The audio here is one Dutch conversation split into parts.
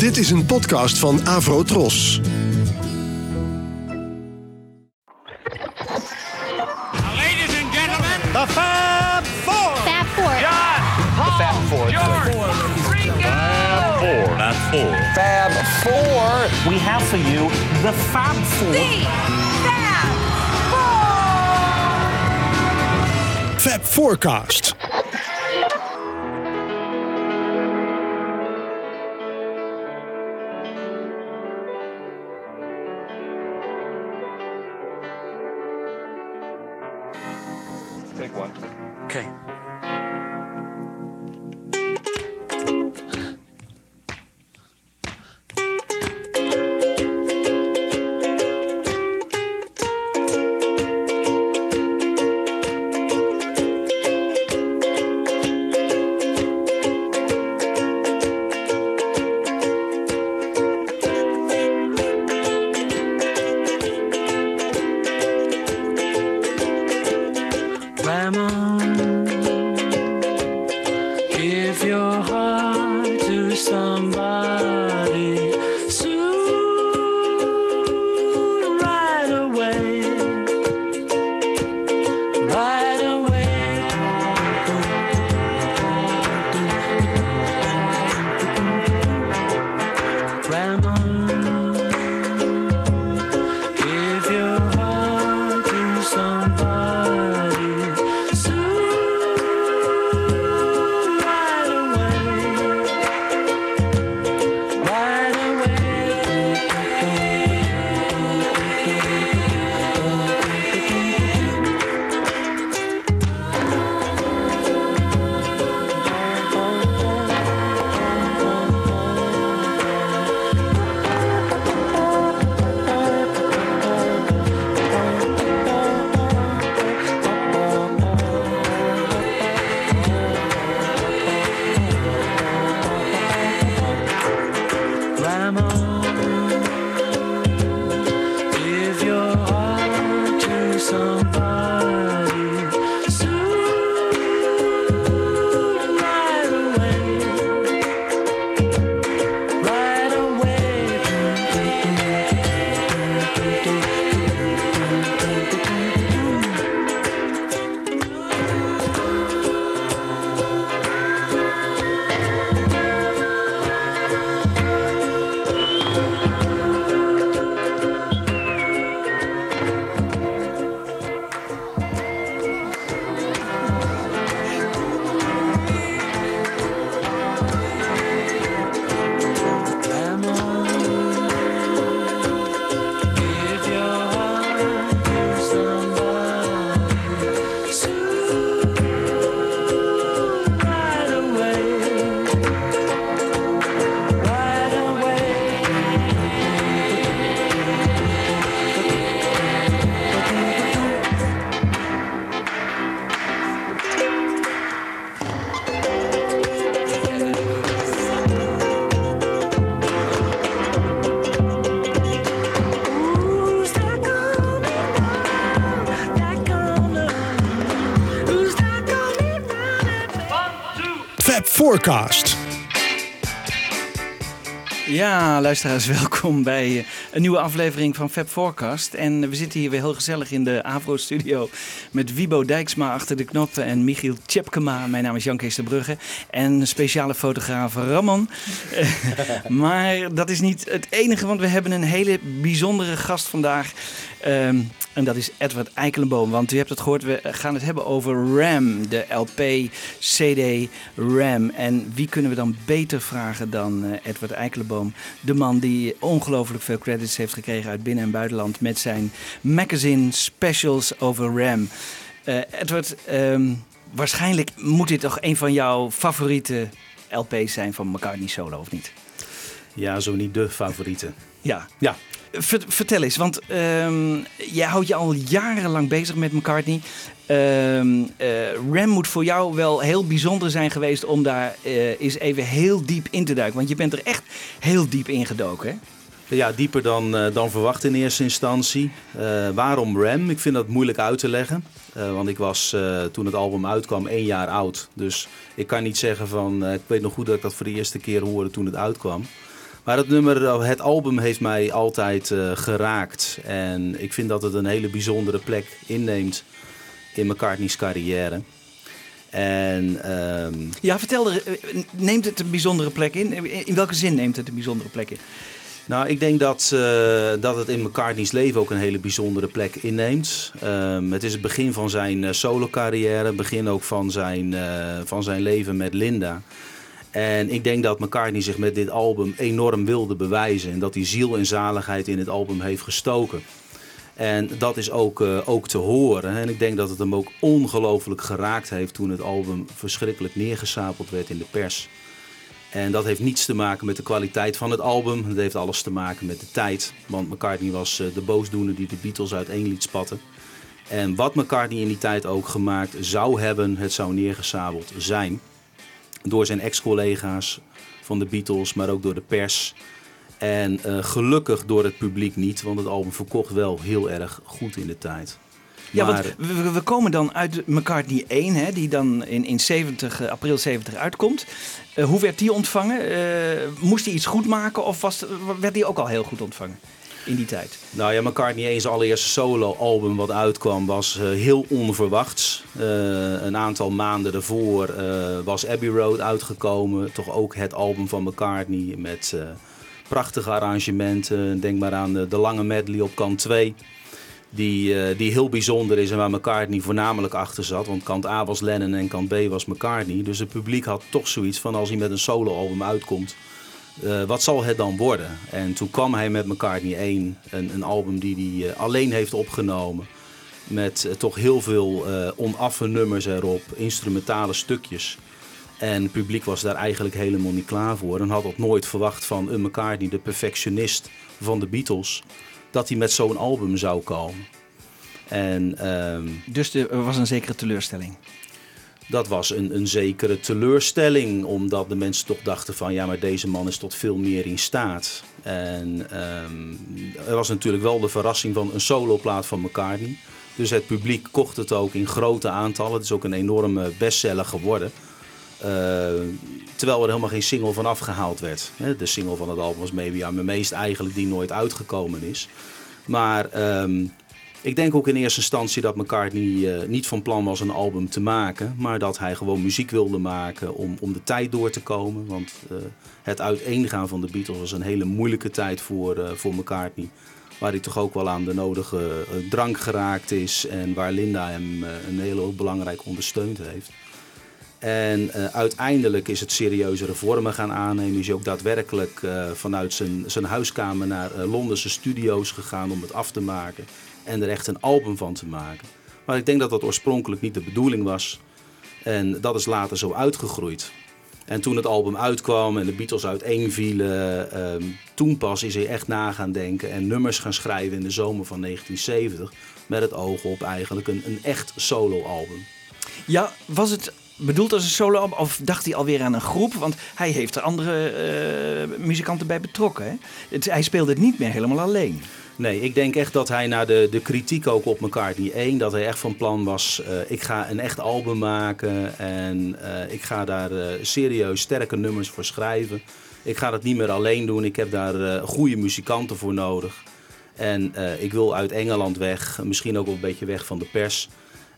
Dit is een podcast van Avro Tros. Ladies and gentlemen, The Fab Four. Fab Four. John, Paul, Fab Four. George, Ringo. Fab Four. Fab Four. We have for you the Fab Four. Fab Forecast. Forecast. Ja, luisteraars, welkom bij eh, een nieuwe aflevering van Fab Forecast. En we zitten hier weer heel gezellig in de Avro-studio met Wibo Dijksma achter de knoppen en Michiel Tjepkema. Mijn naam is Jan Kees de Brugge en speciale fotograaf Ramon. Eh, maar dat is niet het enige, want we hebben een hele bijzondere gast vandaag. Ehm, en dat is Edward Eikelenboom. Want u hebt het gehoord, we gaan het hebben over RAM, de LP, CD, RAM. En wie kunnen we dan beter vragen dan eh, Edward Eikelenboom? De man die ongelooflijk veel credits heeft gekregen uit binnen- en buitenland met zijn magazine specials over RAM. Eh, Edward, ehm, waarschijnlijk moet dit toch een van jouw favoriete LP's zijn van McCartney solo, of niet? Ja, zo niet de favoriete. Ja. Ja, Ver- vertel eens, want ehm, jij houdt je al jarenlang bezig met McCartney. Ehm eh, Ram moet voor jou wel heel bijzonder zijn geweest om daar eh, eens even heel diep in te duiken. Want je bent er echt heel diep in gedoken, hè? Ja, dieper dan, eh, dan verwacht in eerste instantie. Eh, waarom Ram? Ik vind dat moeilijk uit te leggen. Eh, want ik was toen het album uitkwam één jaar oud. Dus ik kan niet zeggen van... ik weet nog goed dat ik dat voor de eerste keer hoorde toen het uitkwam. Maar het nummer, het album heeft mij altijd geraakt. En ik vind dat het een hele bijzondere plek inneemt in McCartney's carrière. En ehm, Ja, vertel er, neemt het een bijzondere plek? In in welke zin neemt het een bijzondere plek in? Nou, ik denk dat, eh, dat het in McCartney's leven ook een hele bijzondere plek inneemt. Ehm, het is het begin van zijn eh, solo-carrière, begin ook van zijn, eh, van zijn leven met Linda. En ik denk dat McCartney zich met dit album enorm wilde bewijzen. En dat hij ziel en zaligheid in het album heeft gestoken. En dat is ook, ook te horen. En ik denk dat het hem ook ongelooflijk geraakt heeft toen het album verschrikkelijk neergesapeld werd in de pers. En dat heeft niets te maken met de kwaliteit van het album. Het heeft alles te maken met de tijd. Want McCartney was eh, de boosdoener die de Beatles uiteen liet spatten. En wat McCartney in die tijd ook gemaakt zou hebben, het zou neergesabeld zijn. Door zijn ex-collega's van de Beatles, maar ook door de pers. En eh, gelukkig door het publiek niet, want het album verkocht wel heel erg goed in de tijd. Ja, Maar- want we, we- we komen dan uit McCartney 1, hè, die dan in, in 70, eh, april 70 uitkomt. Eh, hoe werd die ontvangen? Eh, moest hij iets goed maken of was, werd hij ook al heel goed ontvangen in die tijd? Nou ja, McCartney 1 zijn allereerste solo-album wat uitkwam was eh, heel onverwachts. Een aantal maanden daarvoor was Abbey Road uitgekomen. Toch ook het album van McCartney met prachtige arrangementen. Denk maar aan de, de lange medley op kant 2. Die, eh, die heel bijzonder is en waar McCartney voornamelijk achter zat. Want kant A was Lennon en kant B was McCartney. Dus het publiek had toch zoiets van als hij met een solo-album uitkomt... Eh, wat zal het dan worden? En toen kwam hij met McCartney 1, een, een album die hij eh, alleen heeft opgenomen. Met toch heel veel eh onaffe nummers erop, instrumentale stukjes. En het publiek was daar eigenlijk helemaal niet klaar voor. En had het nooit verwacht van een McCartney, de perfectionist van de Beatles, dat hij met zo'n album zou komen. En ehm, Dus er was een zekere teleurstelling. dat was een, een zekere teleurstelling, omdat de mensen toch dachten van ja, maar deze man is tot veel meer in staat. En ehm, er was natuurlijk wel de verrassing van een soloplaat van McCartney. Dus het publiek kocht het ook in grote aantallen. Het is ook een enorme bestseller geworden. Eh, terwijl er helemaal geen single van afgehaald werd. De single van het album was Maybe I'm Amazed eigenlijk die nooit uitgekomen is. Maar ehm, ik denk ook in eerste instantie dat McCartney eh, niet van plan was een album te maken. Maar dat hij gewoon muziek wilde maken om, om de tijd door te komen. Want eh, het uiteengaan van de Beatles was een hele moeilijke tijd voor, voor McCartney. Waar hij toch ook wel aan de nodige drank geraakt is. En waar Linda hem een hele hoop belangrijk ondersteund heeft. En eh, uiteindelijk is het serieuzere vormen gaan aannemen. Is hij ook daadwerkelijk eh, vanuit zijn, zijn huiskamer naar eh, Londense studio's gegaan om het af te maken. En er echt een album van te maken. Maar ik denk dat dat oorspronkelijk niet de bedoeling was. En dat is later zo uitgegroeid. En toen het album uitkwam en de Beatles uiteenvielen, ehm, toen pas is hij echt na gaan denken en nummers gaan schrijven in de zomer van 1970. Met het oog op eigenlijk een, een echt solo-album. Ja, was het bedoeld als een solo of dacht hij alweer aan een groep? Want hij heeft er andere eh, muzikanten bij betrokken. Hè? Hij speelde het niet meer helemaal alleen. Nee, ik denk echt dat hij na de, de kritiek ook op McCartney 1, dat hij echt van plan was, eh, ik ga een echt album maken en eh, ik ga daar serieus sterke nummers voor schrijven. Ik ga dat niet meer alleen doen, ik heb daar goede muzikanten voor nodig. En ik wil uit Engeland weg, misschien ook wel een beetje weg van de pers.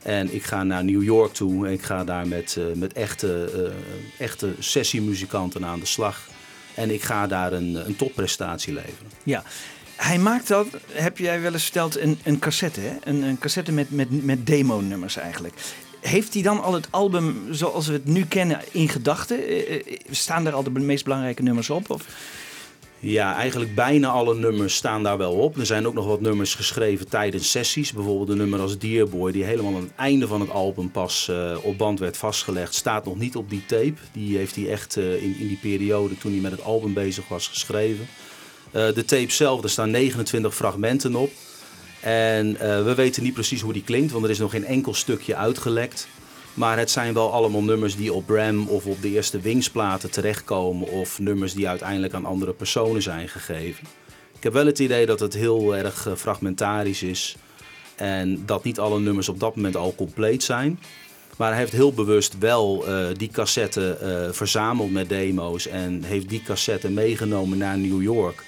En ik ga naar New York toe en ik ga daar met, eh, met echte, eh, echte sessiemuzikanten aan de slag. En ik ga daar een, een topprestatie leveren. Ja. Hij maakt dat, heb jij wel eens verteld, een, een cassette. Hè? Een, een cassette met, met, met demo-nummers eigenlijk. Heeft hij dan al het album zoals we het nu kennen in gedachten? Eh, eh, Staan er al de meest belangrijke nummers op? Of? Ja, eigenlijk bijna alle nummers staan daar wel op. Er zijn ook nog wat nummers geschreven tijdens sessies. Bijvoorbeeld een nummer als Dear Boy, die helemaal aan het einde van het album pas eh, op band werd vastgelegd. Staat nog niet op die tape. Die heeft hij echt eh, in, in die periode, toen hij met het album bezig was, geschreven. Eh, de tape zelf, er staan 29 fragmenten op. En we weten niet precies hoe die klinkt, want er is nog geen enkel stukje uitgelekt. Maar het zijn wel allemaal nummers die op Bram of op de eerste Wingsplaten terechtkomen. Of nummers die uiteindelijk aan andere personen zijn gegeven. Ik heb wel het idee dat het heel erg eh, fragmentarisch is. En dat niet alle nummers op dat moment al compleet zijn. Maar hij heeft heel bewust wel eh, die cassette eh, verzameld met demo's en heeft die cassette meegenomen naar New York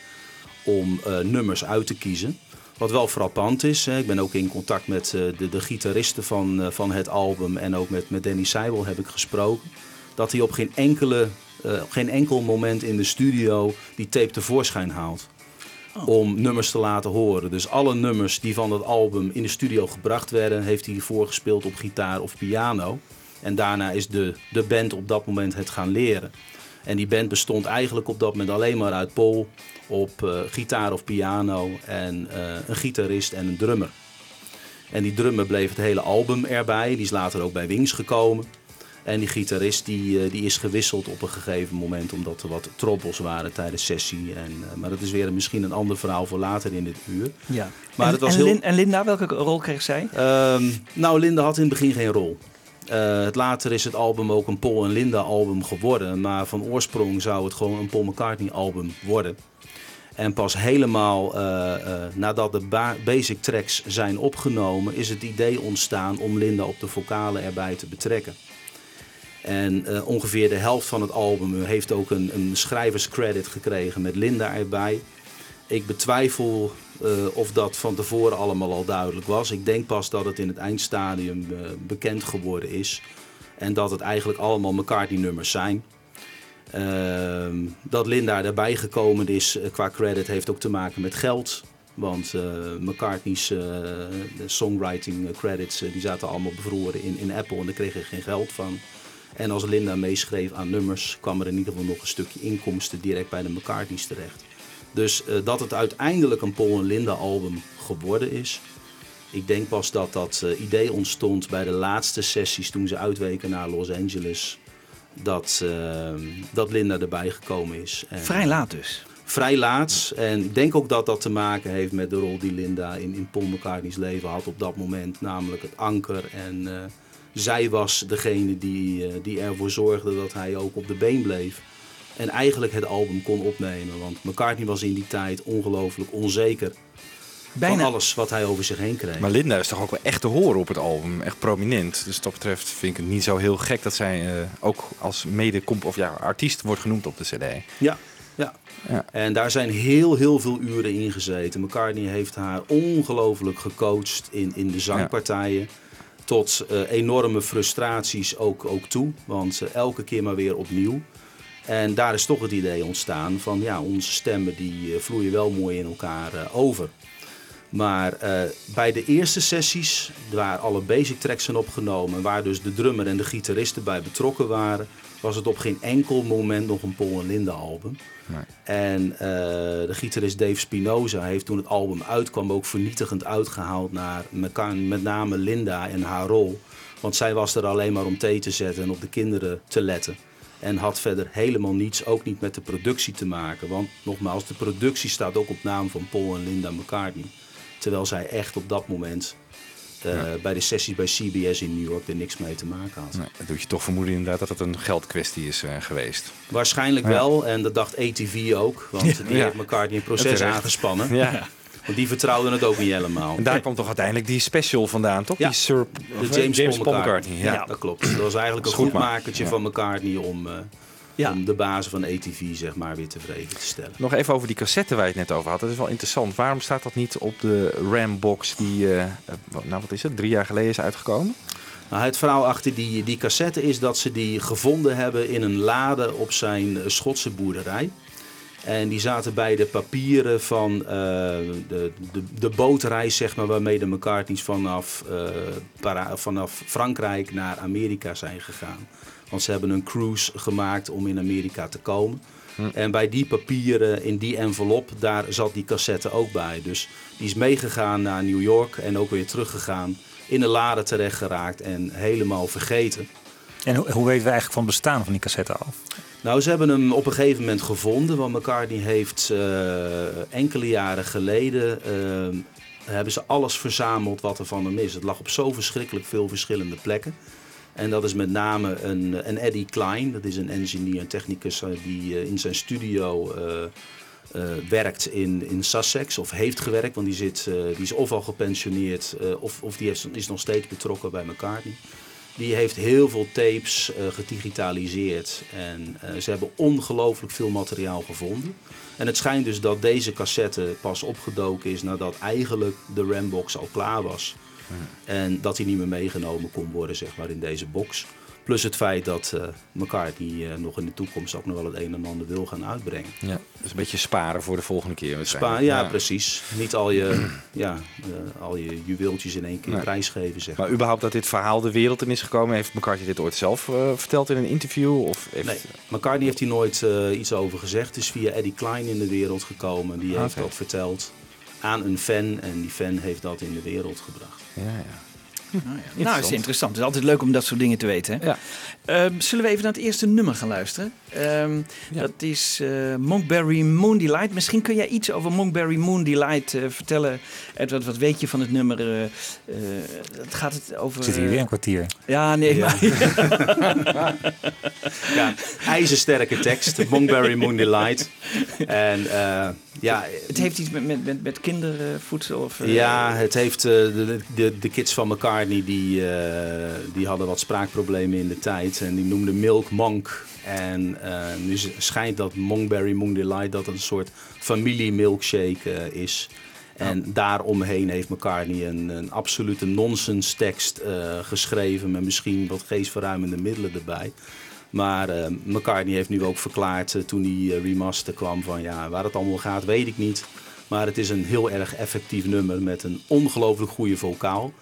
om nummers uit te kiezen. Wat wel frappant is, hè, ik ben ook in contact met eh, de, de gitaristen van, eh, van het album en ook met, met Danny Seibel heb ik gesproken. Dat hij op geen, enkele, eh, op geen enkel moment in de studio die tape tevoorschijn haalt. Om nummers te laten horen. Dus alle nummers die van dat album in de studio gebracht werden, heeft hij voorgespeeld op gitaar of piano. En daarna is de, de band op dat moment het gaan leren. En die band bestond eigenlijk op dat moment alleen maar uit Paul op eh, gitaar of piano en eh, een gitarist en een drummer. En die drummer bleef het hele album erbij. Die is later ook bij Wings gekomen. En die gitarist die, eh, die is gewisseld op een gegeven moment omdat er wat trobbels waren tijdens sessie. En, maar dat is weer misschien een ander verhaal voor later in dit uur. Ja. Maar en, het was en, heel- Lin- en Linda, welke rol kreeg zij? Ehm, nou, Linda had in het begin geen rol. Het later is het album ook een Paul en Linda album geworden. Maar van oorsprong zou het gewoon een Paul McCartney album worden. En pas helemaal eh, eh, nadat de ba- basic tracks zijn opgenomen, is het idee ontstaan om Linda op de vocalen erbij te betrekken. En eh, ongeveer de helft van het album heeft ook een, een schrijverscredit gekregen met Linda erbij. Ik betwijfel of dat van tevoren allemaal al duidelijk was. Ik denk pas dat het in het eindstadium bekend geworden is. En dat het eigenlijk allemaal McCartney-nummers zijn. Ehm, dat Linda erbij gekomen is eh, qua credit heeft ook te maken met geld. Want eh, McCartney's eh, songwriting credits die zaten allemaal bevroren in, in Apple en daar kreeg hij geen geld van. En als Linda meeschreef aan nummers kwam er in ieder geval nog een stukje inkomsten direct bij de McCartney's terecht. Dus dat het uiteindelijk een Paul en Linda album geworden is. Ik denk pas dat dat idee ontstond bij de laatste sessies toen ze uitweken naar Los Angeles. Dat, eh, dat Linda erbij gekomen is. En Vrij laat dus. vrij laat. En ik denk ook dat dat te maken heeft met de rol die Linda in, in Paul McCartney's leven had op dat moment. Namelijk het anker. En eh, zij was degene die, eh, die ervoor zorgde dat hij ook op de been bleef. En eigenlijk het album kon opnemen. Want McCartney was in die tijd ongelooflijk onzeker van Bijna, alles wat hij over zich heen kreeg. Maar Linda is toch ook wel echt te horen op het album. Echt prominent. Dus dat betreft vind ik het niet zo heel gek dat zij eh, ook als mede of ja, artiest wordt genoemd op de CD. Ja, ja. Ja. En daar zijn heel, heel veel uren in gezeten. McCartney heeft haar ongelooflijk gecoacht in, in de zangpartijen. Tot eh, enorme frustraties ook, ook toe. Want eh, elke keer maar weer opnieuw. En daar is toch het idee ontstaan van ja, onze stemmen die eh, vloeien wel mooi in elkaar over. Maar eh, bij de eerste sessies, waar alle basic tracks zijn opgenomen, waar dus de drummer en de gitaristen bij betrokken waren, was het op geen enkel moment nog een Paul en Linda album. Nee. En eh, de gitarist Dave Spinoza heeft toen het album uitkwam ook vernietigend uitgehaald naar met name Linda en haar rol. Want zij was er alleen maar om thee te zetten en op de kinderen te letten. En had verder helemaal niets, ook niet met de productie te maken. Want nogmaals, de productie staat ook op naam van Paul en Linda McCartney. Terwijl zij echt op dat moment eh, bij de sessies bij CBS in New York er niks mee te maken had. Nee, dat doet je toch vermoeden inderdaad dat het een geldkwestie is eh, geweest. Waarschijnlijk wel, en dat dacht ATV ook. Want die heeft McCartney een proces aangespannen. Ja. Want die vertrouwden het ook niet helemaal. En daar kwam toch uiteindelijk die special vandaan, toch? Ja. Die Sir De James, Paul McCartney. Ja. Ja, dat klopt. Dat was eigenlijk een Is goed, goed maar- makertje van McCartney om, eh, Ja. om de bazen van ATV zeg maar, weer tevreden te stellen. Nog even over die cassette waar je het net over had. Dat is wel interessant. Waarom staat dat niet op de RAM-box die, eh, eh, nou wat is het, drie jaar geleden is uitgekomen? Nou, het verhaal achter die, die cassette is dat ze die gevonden hebben in een lade op zijn eh, Schotse boerderij. En die zaten bij de papieren van eh, de, de, de bootreis zeg maar, waarmee de McCartneys vanaf, eh, Para- vanaf Frankrijk naar Amerika zijn gegaan. Want ze hebben een cruise gemaakt om in Amerika te komen. En bij die papieren, in die envelop, daar zat die cassette ook bij. Dus die is meegegaan naar New York en ook weer teruggegaan. In de lade terecht geraakt en helemaal vergeten. En hoe, hoe weten we eigenlijk van het bestaan van die cassette af? Nou, ze hebben hem op een gegeven moment gevonden. Want McCartney heeft eh, enkele jaren geleden... eh, hebben ze alles verzameld wat er van hem is. Het lag op zo verschrikkelijk veel verschillende plekken. En dat is met name een, een Eddie Klein. Dat is een engineer, een technicus eh, die in zijn studio werkt in, in Sussex. Of heeft gewerkt, want die, zit, die is of al gepensioneerd... of, of die is nog steeds betrokken bij McCartney. Die heeft heel veel tapes eh, gedigitaliseerd. En eh, ze hebben ongelooflijk veel materiaal gevonden. En het schijnt dus dat deze cassette pas opgedoken is nadat eigenlijk de Rambox al klaar was. En dat hij niet meer meegenomen kon worden zeg maar, in deze box. Plus het feit dat eh McCartney eh, nog in de toekomst ook nog wel het een en ander wil gaan uitbrengen. Ja, dus een beetje sparen voor de volgende keer. Spa waarschijnlijk. ja, precies. Niet al je, ja, eh, al je juweeltjes in één keer Nee. prijsgeven. Zeg maar. Überhaupt dat dit verhaal de wereld in is gekomen, heeft McCartney dit ooit zelf eh, verteld in een interview? Of heeft... Nee, McCartney heeft hier nooit eh, iets over gezegd. Het is via Eddie Klein in de wereld gekomen. Die heeft Oké. dat verteld aan een fan. En die fan heeft dat in de wereld gebracht. Ja, ja. Nou, is interessant. Het is altijd leuk om dat soort dingen te weten. Hè? Ja. Ehm, zullen we even naar het eerste nummer gaan luisteren? Ehm, Dat is eh, Monkberry Moon Delight. Misschien kun jij iets over Monkberry Moon Delight eh, vertellen. Edward, wat weet je van het nummer? eh het gaat het over... Zit hier weer een kwartier. Ja, nee, Ja. maar... Ja, ijzersterke tekst. Monkberry Moon Delight. En eh, ja, het heeft iets met, met, met, met kindervoedsel? Of, Ja, het heeft de, de, de kids van McCartney die, eh, die hadden wat spraakproblemen in de tijd. En die noemden Milk Monk. En eh, nu schijnt dat Monkberry Moon Delight dat een soort familie milkshake eh, is. En daaromheen heeft McCartney een, een absolute nonsens tekst eh, geschreven. Met misschien wat geestverruimende middelen erbij. Maar McCartney heeft nu ook verklaard toen die remaster kwam van ja, waar het allemaal gaat weet ik niet. Maar het is een heel erg effectief nummer met een ongelooflijk goede vocaal.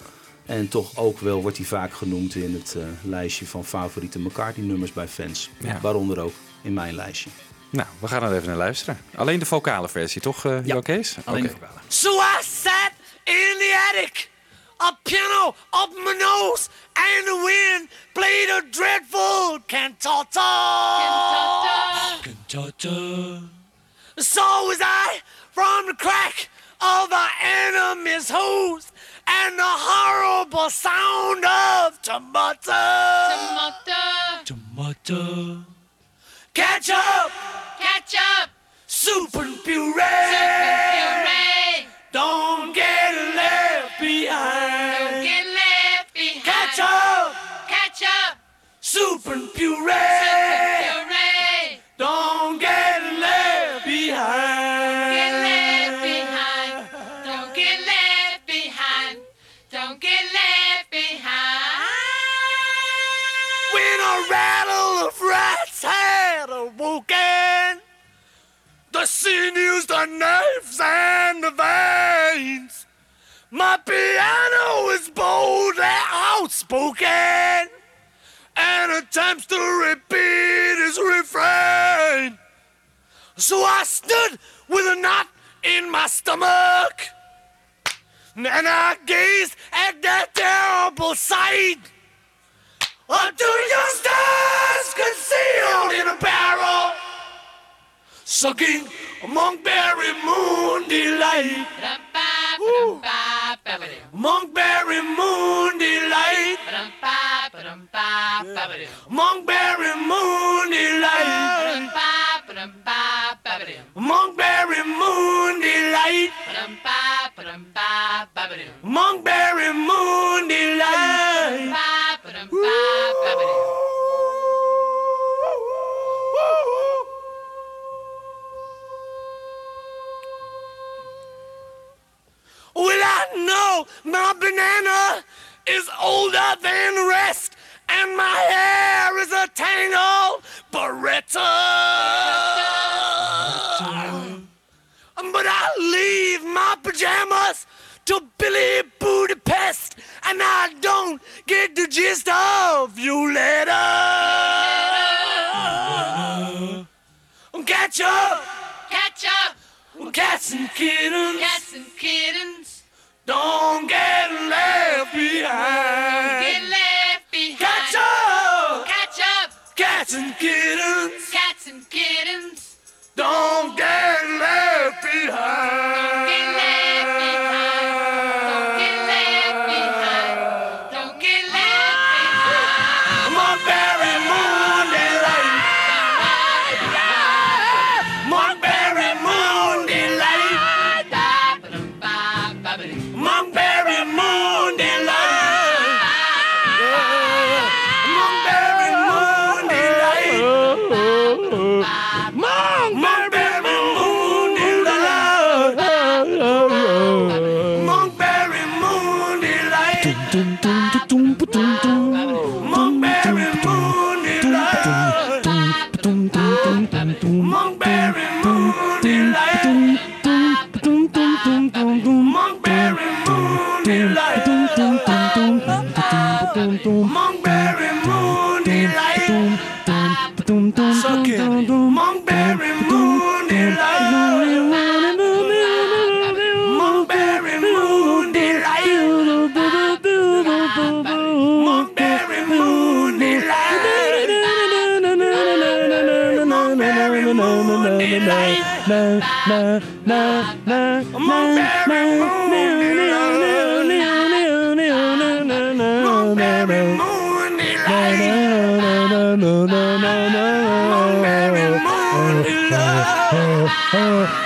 En toch ook wel wordt hij vaak genoemd in het eh, lijstje van favoriete McCartney nummers bij fans. Ja. Waaronder ook in mijn lijstje. Nou, we gaan er even naar luisteren. Alleen de vocale versie, toch, eh Ja, Jo Kees? Alleen Oké. de vocalen. So I sat in the attic, a piano up my nose, and the wind played a dreadful cantata. Cantata. So was I from the crack of the enemy's hose and the horrible sound of tomato. Tomato. Catch up. Catch up. Soup and puree. Don't get left behind. Catch up. Catch up. Soup and puree. Don't A rattle of rats had awoken, the sinews, the nerves, and the veins. My piano is boldly outspoken and attempts to repeat his refrain. So I stood with a knot in my stomach and I gazed at that terrible sight. Until your stars concealed in a barrel, sucking monkberry moon delight. Monkberry moon delight. Monkberry moon delight. Monkberry moon delight. Monkberry moon delight. Well, I know my banana is older than rest, and my hair is a tangled beretta. But I leave my pajamas to Billy Budapest, and I don't get the gist of your letter. Um, catch up, Catch up, um, cats and kittens. cats and kittens, Don't get left behind. get left behind. Catch up, Catch up, cats and kittens. cats and kittens, Don't get left behind. Oh.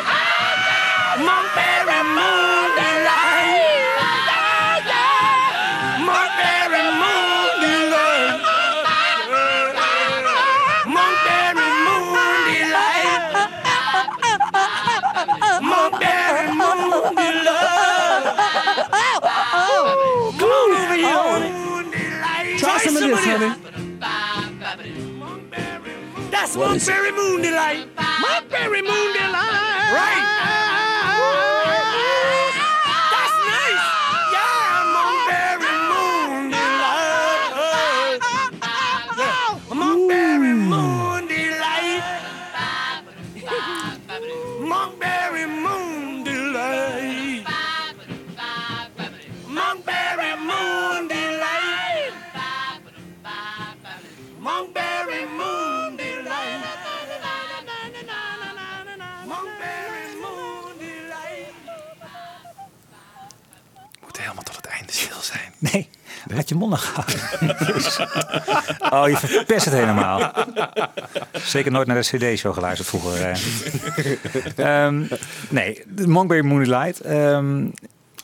That's one Monkberry Moon Delight. Monkberry Moon Delight. Right. Je mond houden. oh, je verpest het helemaal. Zeker nooit naar de CD-show geluisterd vroeger. Ehm, nee, de Monkberry Moonlight. ehm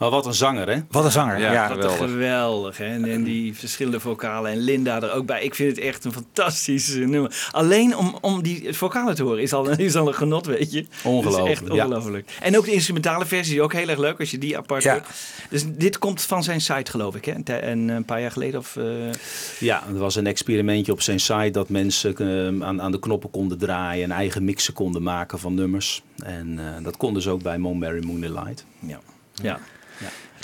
Maar wat een zanger, hè? wat een zanger. Ja, Ja, geweldig. Geweldig. hè? En, en die verschillende vocalen en Linda er ook bij. Ik vind het echt een fantastisch nummer. Alleen om, om die vocalen te horen is al, is al een genot, weet je. Ongelooflijk, echt ja. ongelooflijk. En ook de instrumentale versie is ook heel erg leuk als je die apart Ja. Dus dit komt van zijn site, geloof ik. Hè? Een, tij- een, paar jaar geleden. Of, eh, Ja, er was een experimentje op zijn site dat mensen eh, aan, aan de knoppen konden draaien en eigen mixen konden maken van nummers. En eh, dat konden ze ook bij Moonberry Moonlight. ja. ja.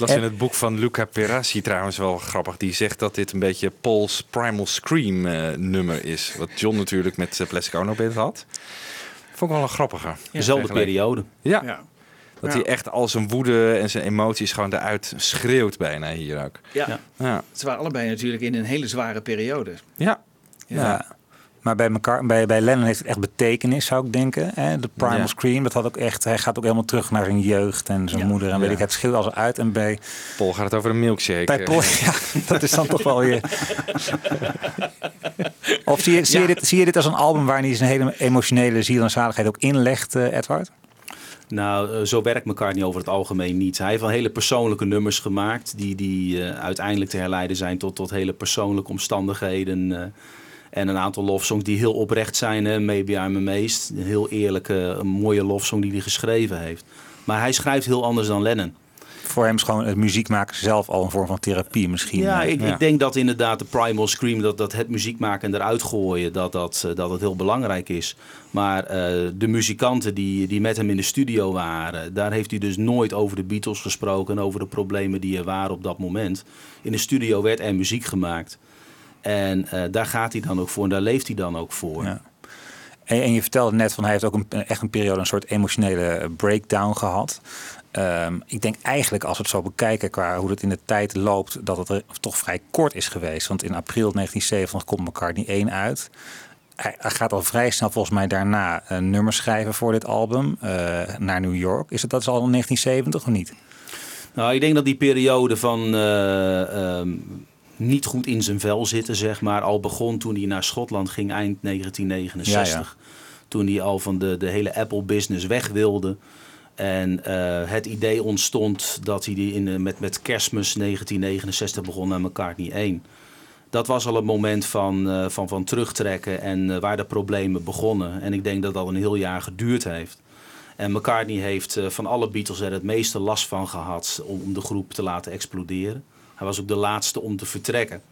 Las in het boek van Luca Perassi trouwens wel grappig. Die zegt dat dit een beetje Paul's Primal Scream eh, nummer is. Wat John natuurlijk met uh, Plastic Ono Band had. Vond ik wel een grappige. Dezelfde Vergelijk- periode. Ja, Ja. dat Ja. hij echt al zijn woede en zijn emoties gewoon eruit schreeuwt bijna hier ook. Ja. Ja. Ja, Ze waren allebei natuurlijk in een hele zware periode. ja. Ja. Maar bij, elkaar, bij, bij Lennon heeft het echt betekenis, zou ik denken. Hè? De Primal Ja. Scream, dat had ook echt... Hij gaat ook helemaal terug naar zijn jeugd en zijn Ja. moeder. En weet Ja. ik, het scheelt als uit. En bij, Paul gaat het over een milkshake. bij eh. Paul, ja, dat is dan toch wel weer... Of zie je, zie, je dit, zie je dit als een album waar hij zijn hele emotionele ziel en zaligheid ook inlegt, eh, Edward? Nou, eh, zo werkt McCartney over het algemeen niet. Hij heeft wel hele persoonlijke nummers gemaakt die, die uiteindelijk te herleiden zijn tot, tot hele persoonlijke omstandigheden. eh, en een aantal lofsongs die heel oprecht zijn. Hè? Maybe I'm Amazed. Een heel eerlijke, een mooie lofsong die hij geschreven heeft. Maar hij schrijft heel anders dan Lennon. Voor hem is gewoon het muziek maken zelf al een vorm van therapie misschien. Ja, ik, ik denk dat inderdaad de Primal Scream, dat, dat het muziek maken en eruit gooien, dat, dat, eh, dat het heel belangrijk is. Maar eh, de muzikanten die, die met hem in de studio waren, daar heeft hij dus nooit over de Beatles gesproken en over de problemen die er waren op dat moment. In de studio werd er muziek gemaakt. En eh, daar gaat hij dan ook voor en daar leeft hij dan ook voor. Ja. En, en je vertelde net van hij heeft ook een, echt een periode, een soort emotionele breakdown gehad. Ehm, ik denk eigenlijk als we het zo bekijken qua hoe het in de tijd loopt, dat het er toch vrij kort is geweest. Want in april 1970 komt McCartney 1 uit. Hij, gaat al vrij snel volgens mij daarna een nummer schrijven voor dit album eh, naar New York. Is het dat is al in 1970 of niet? Nou, ik denk dat die periode van eh, ehm, niet goed in zijn vel zitten, zeg maar, al begon toen hij naar Schotland ging eind 1969. Toen hij al van de, de hele Apple-business weg wilde. En eh, het idee ontstond dat hij die in, met, met kerstmis 1969 begon naar McCartney 1. Dat was al een moment van, eh, van, van terugtrekken en eh, waar de problemen begonnen. En ik denk dat dat een heel jaar geduurd heeft. En McCartney heeft van alle Beatles er het meeste last van gehad om, om de groep te laten exploderen. Hij was ook de laatste om te vertrekken.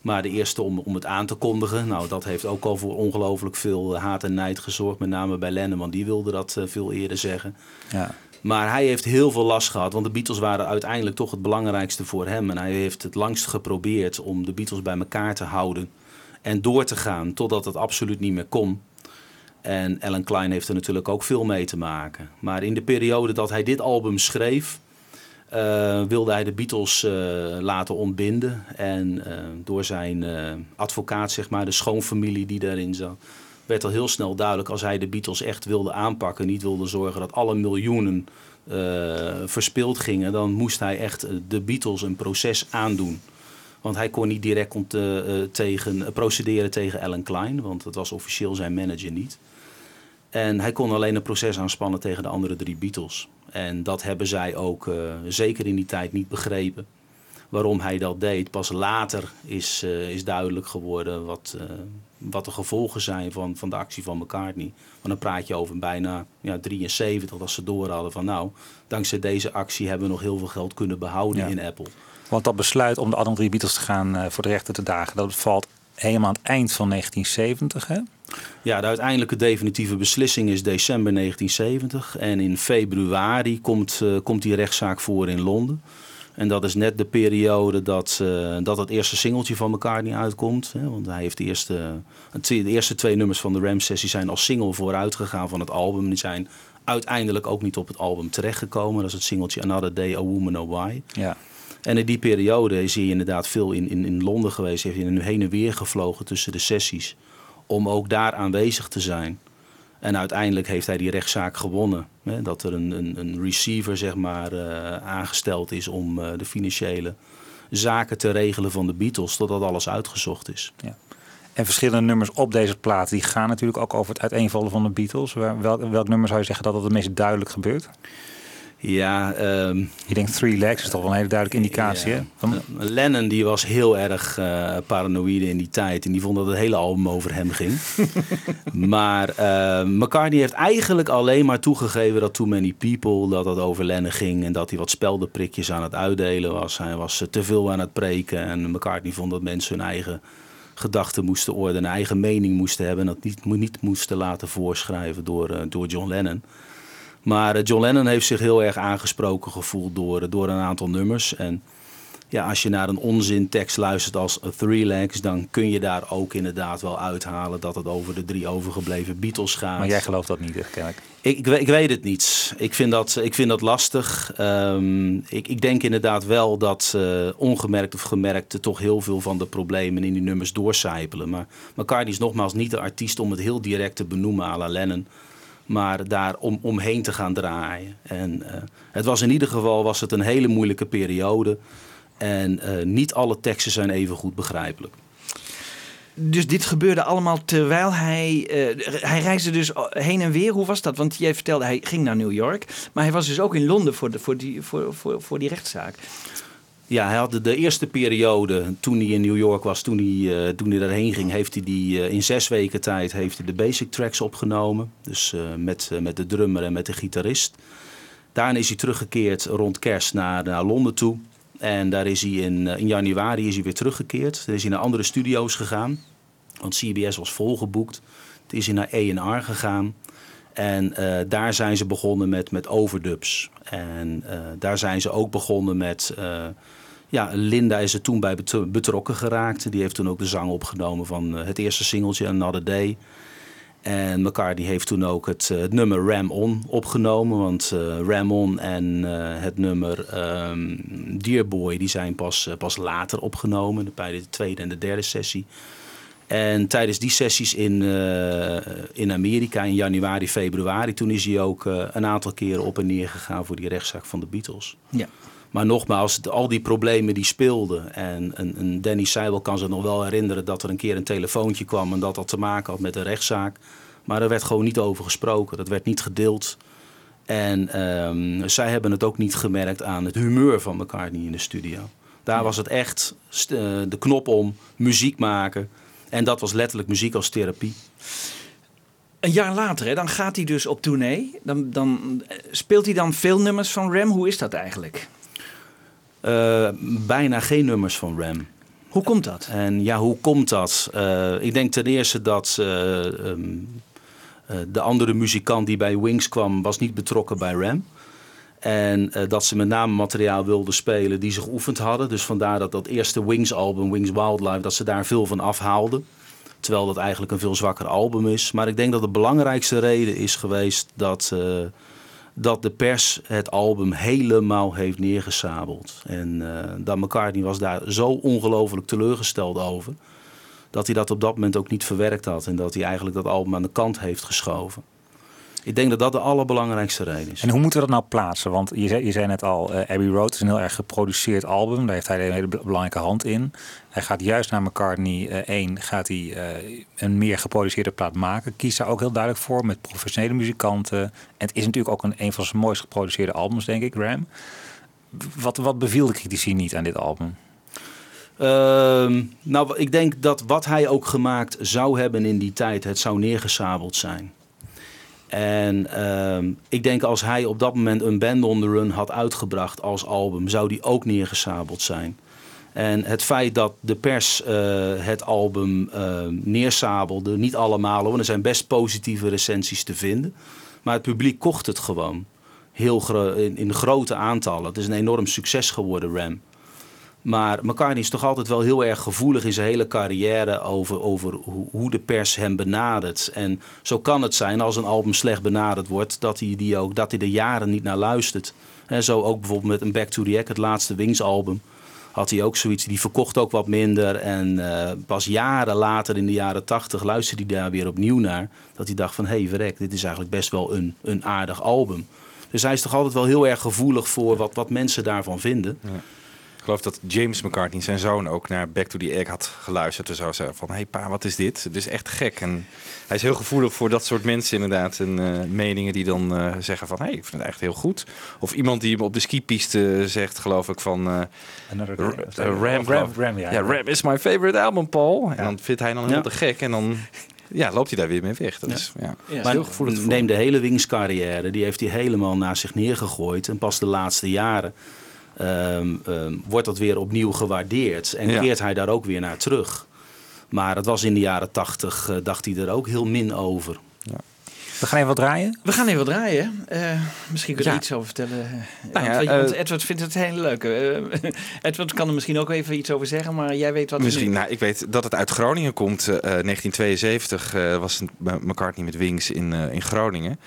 Maar de eerste om, om het aan te kondigen, nou, dat heeft ook al voor ongelooflijk veel haat en nijd gezorgd. Met name bij Lennon, want die wilde dat eh, veel eerder zeggen. Ja. Maar hij heeft heel veel last gehad, want de Beatles waren uiteindelijk toch het belangrijkste voor hem. En hij heeft het langst geprobeerd om de Beatles bij elkaar te houden en door te gaan totdat het absoluut niet meer kon. En Alan Klein heeft er natuurlijk ook veel mee te maken. Maar in de periode dat hij dit album schreef, eh, wilde hij de Beatles eh, laten ontbinden. En eh, door zijn advocaat, zeg maar, de schoonfamilie die daarin zat, werd al heel snel duidelijk als hij de Beatles echt wilde aanpakken, niet wilde zorgen dat alle miljoenen verspild gingen, dan moest hij echt de Beatles een proces aandoen. Want hij kon niet direct tegen, procederen tegen Alan Klein, want dat was officieel zijn manager niet. En hij kon alleen een proces aanspannen tegen de andere drie Beatles. En dat hebben zij ook eh, zeker in die tijd niet begrepen. Waarom hij dat deed. Pas later is, eh, is duidelijk geworden wat, eh, wat de gevolgen zijn van, van de actie van McCartney. Want dan praat je over bijna ja, 73 dat ze door hadden van nou, dankzij deze actie hebben we nog heel veel geld kunnen behouden Ja. in Apple. Want dat besluit om de andere drie Beatles te gaan voor de rechter te dagen, dat valt helemaal aan het eind van 1970. Hè? Ja, de uiteindelijke definitieve beslissing is december 1970. En in februari komt, eh, komt die rechtszaak voor in Londen. En dat is net de periode dat, eh, dat het eerste singeltje van McCartney uitkomt. Hè, want hij heeft de eerste, de eerste twee nummers van de Ram-sessie zijn als single vooruit gegaan van het album. Die zijn uiteindelijk ook niet op het album terechtgekomen. Dat is het singeltje Another Day, A Woman, Oh Why. Ja. En in die periode is hij inderdaad veel in, in, in Londen geweest. Heeft hij heen en weer gevlogen tussen de sessies. Om ook daar aanwezig te zijn. En uiteindelijk heeft hij die rechtszaak gewonnen. Hè, dat er een, een, een receiver zeg maar, eh, aangesteld is om eh, de financiële zaken te regelen van de Beatles. Totdat alles uitgezocht is. En verschillende nummers op deze plaat, die gaan natuurlijk ook over het uiteenvallen van de Beatles. Welk, welk nummer zou je zeggen dat dat het meest duidelijk gebeurt? Ja, ehm, Je denkt Three Legs is toch wel een hele duidelijke indicatie. Ja. Hè? Van, Eh, Lennon die was heel erg eh paranoïde in die tijd. En die vond dat het hele album over hem ging. maar eh, McCartney heeft eigenlijk alleen maar toegegeven dat Too Many People... dat het over Lennon ging en dat hij wat speldenprikjes aan het uitdelen was. Hij was eh, te veel aan het preken. En McCartney vond dat mensen hun eigen gedachten moesten ordenen... eigen mening moesten hebben... en dat niet, niet moesten laten voorschrijven door, door John Lennon... Maar eh, John Lennon heeft zich heel erg aangesproken gevoeld door, eh, door een aantal nummers. En ja, als je naar een onzintekst luistert als A Three Legs, dan kun je daar ook inderdaad wel uithalen dat het over de drie overgebleven Beatles gaat. maar jij gelooft dat niet, hè, kennelijk. Ik, ik, ik weet het niet. Ik vind dat, ik vind dat lastig. Ehm, ik, ik denk inderdaad wel dat eh, ongemerkt of gemerkt er toch heel veel van de problemen in die nummers doorcijpelen. Maar McCartney is nogmaals niet de artiest om het heel direct te benoemen à la Lennon. Maar daar om, omheen te gaan draaien. En eh, het was in ieder geval was het een hele moeilijke periode. En eh, niet alle teksten zijn even goed begrijpelijk. Dus dit gebeurde allemaal terwijl hij... eh, hij reisde dus heen en weer. Hoe was dat? Want jij vertelde, hij ging naar New York. Maar hij was dus ook in Londen voor, de, voor, die, voor, voor, voor die rechtszaak. Ja, hij had de, eerste periode, toen hij in New York was, toen hij, eh, toen hij daarheen ging, heeft hij die eh, in zes weken tijd heeft hij de basic tracks opgenomen. Dus eh, met, met de drummer en met de gitarist. Daarna is hij teruggekeerd rond kerst naar, naar Londen toe. En daar is hij in, in januari is hij weer teruggekeerd. Dan is hij naar andere studio's gegaan. Want CBS was volgeboekt. Toen is hij naar A&R gegaan. En daar zijn ze begonnen met, met overdubs. En daar zijn ze ook begonnen met... ja, Linda is er toen bij bet- betrokken geraakt. Die heeft toen ook de zang opgenomen van eh, het eerste singeltje, Another Day. En McCartney heeft toen ook het, eh, het nummer Ram On opgenomen. Want eh, Ram On en het nummer ehm Dear Boy die zijn pas, pas later opgenomen. Bij de tweede en de derde sessie. En tijdens die sessies in, in Amerika in januari, februari... toen is hij ook een aantal keren op en neer gegaan voor die rechtszaak van de Beatles. Ja. Maar nogmaals, al die problemen die speelden. En, en, en Danny Seibel kan zich nog wel herinneren dat er een keer een telefoontje kwam... en dat dat te maken had met een rechtszaak. Maar er werd gewoon niet over gesproken. Dat werd niet gedeeld. En ehm, zij hebben het ook niet gemerkt aan het humeur van McCartney in de studio. Daar was het echt eh, de knop om, muziek maken. En dat was letterlijk muziek als therapie. Een jaar later, hè, dan gaat hij dus op tournee. Dan, dan eh, speelt hij dan veel nummers van Ram. Hoe is dat eigenlijk? Eh, bijna geen nummers van Ram. Hoe komt dat? En ja, hoe komt dat? Eh, ik denk ten eerste dat eh, ehm, eh, de andere muzikant die bij Wings kwam, was niet betrokken bij Ram. En dat ze met name materiaal wilden spelen die ze geoefend hadden. Dus vandaar dat dat eerste Wings album, Wings Wildlife, dat ze daar veel van afhaalden. Terwijl dat eigenlijk een veel zwakker album is. Maar ik denk dat de belangrijkste reden is geweest dat, dat de pers het album helemaal heeft neergesabeld. En eh dat McCartney was daar zo ongelooflijk teleurgesteld over. Dat hij dat op dat moment ook niet verwerkt had. En dat hij eigenlijk dat album aan de kant heeft geschoven. Ik denk dat dat de allerbelangrijkste reden is. En hoe moeten we dat nou plaatsen? Want je zei, je zei net al, eh, Abbey Road is een heel erg geproduceerd album. Daar heeft hij een hele be- belangrijke hand in. Hij gaat juist naar McCartney eh 1, gaat hij eh, een meer geproduceerde plaat maken. Kiest daar ook heel duidelijk voor met professionele muzikanten. En het is natuurlijk ook een, een van zijn mooist geproduceerde albums, denk ik, Ram. Wat, wat beviel de critici niet aan dit album? Ehm, nou, ik denk dat wat hij ook gemaakt zou hebben in die tijd, het zou neergesabeld zijn. En ehm, ik denk als hij op dat moment een Band on the Run had uitgebracht als album, zou die ook neergesabeld zijn. En het feit dat de pers eh, het album eh, neersabelde, niet allemaal, want er zijn best positieve recensies te vinden. Maar het publiek kocht het gewoon. Heel in, in grote aantallen. Het is een enorm succes geworden, Ram. Maar McCartney is toch altijd wel heel erg gevoelig in zijn hele carrière over, over hoe, de pers hem benadert. En zo kan het zijn als een album slecht benaderd wordt, dat hij, die ook, dat hij er jaren niet naar luistert. En zo ook bijvoorbeeld met een Back to the Egg, het laatste Wings album, had hij ook zoiets. Die verkocht ook wat minder. En eh, pas jaren later, in de jaren tachtig, luisterde hij daar weer opnieuw naar. Dat hij dacht van, hé hey, verrek, dit is eigenlijk best wel een, een aardig album. Dus hij is toch altijd wel heel erg gevoelig voor wat, wat mensen daarvan vinden. Ik geloof dat James McCartney, zijn zoon, ook naar Back to the Egg had geluisterd. En zo zei van, hé hey pa, wat is dit? Het is echt gek. En hij is heel gevoelig voor dat soort mensen inderdaad. En eh, meningen die dan eh, zeggen van, hé, hey, ik vind het echt heel goed. Of iemand die hem op de skipiste zegt, geloof ik, van... eh, eh, Ram, Ram, Ram, ja. ja, Ram is my favorite album, Paul. En dan vindt hij dan heel Ja. te gek. En dan ja, loopt hij daar weer mee weg. Dat Ja. is ja, Ja. Maar neem de hele Wings carrière, die heeft hij helemaal naar zich neergegooid. En pas de laatste jaren ehm, ehm, wordt dat weer opnieuw gewaardeerd. En Ja. keert hij daar ook weer naar terug. Maar het was in de jaren tachtig, eh, dacht hij er ook heel min over. We gaan even wat draaien. We gaan even wat draaien. Eh, misschien kun je Ja. er iets over vertellen. Eh, Nou ja, want, Edward vindt het heel leuk. Eh, Edward kan er misschien ook even iets over zeggen, maar jij weet wat Misschien, nu- nou, ik weet dat het uit Groningen komt. Eh, 1972 eh, was McCartney met Wings in, eh, in Groningen.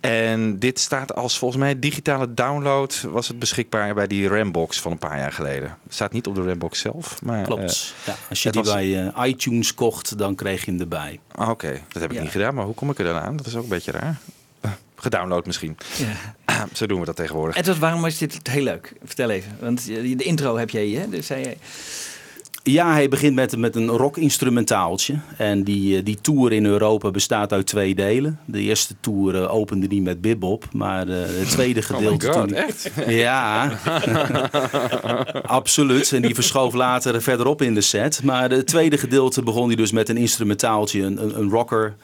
En dit staat als volgens mij digitale download was het beschikbaar bij die Rambox van een paar jaar geleden. Het staat niet op de Rambox zelf, maar Klopt. ja, als je die was- bij eh, iTunes kocht, dan kreeg je hem erbij. eh, Oké, dat heb ik Ja. niet gedaan, maar hoe kom ik er dan aan? Dat is ook een beetje raar. Eh, gedownload misschien. Ja. Zo doen we dat tegenwoordig. Edward, waarom is dit heel leuk? Vertel even. Want eh, de intro heb jij, hè? Dus zei jij... Ja, hij begint met, met een rock-instrumentaaltje. En die, eh, die tour in Europa bestaat uit twee delen. De eerste tour eh, opende die met Bebop. Maar eh, het tweede Oh gedeelte... god, toen- echt? Ja, absoluut. En die verschoof later verderop in de set. Maar het tweede gedeelte begon hij dus met een instrumentaaltje, een, een, een rocker.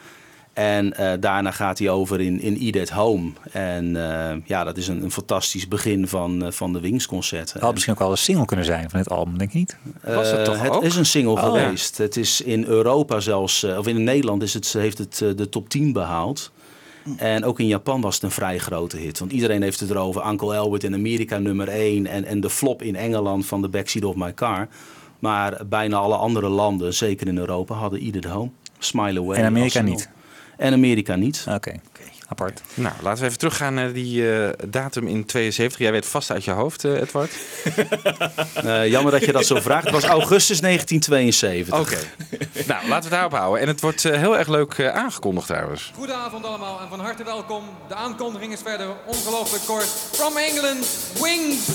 En eh, daarna gaat hij over in, in Eat at Home. En eh, ja, dat is een, een fantastisch begin van, eh, van de Wings-concert. Het had misschien ook wel een single kunnen zijn van dit album, denk je niet? Was het toch het ook? is een single Oh, geweest. Het is in Europa zelfs, of in Nederland is het, heeft het de top 10 behaald. En ook in Japan was het een vrij grote hit. Want iedereen heeft het erover. Uncle Elwood in Amerika nummer 1. En, en de flop in Engeland van The Backseat of My Car. Maar bijna alle andere landen, zeker in Europa, hadden Eat It Home. Smile Away. En Amerika niet? En Amerika niet. Oké, apart. Nou, laten we even teruggaan naar die eh, datum in 72. Jij weet vast uit je hoofd, eh, Edward. Eh, jammer dat je dat zo vraagt. Het was augustus 1972. Oké. nou, laten we het daarop houden. En het wordt heel erg leuk aangekondigd trouwens. Goedenavond allemaal en van harte welkom. De aankondiging is verder ongelooflijk kort. From England, Wings!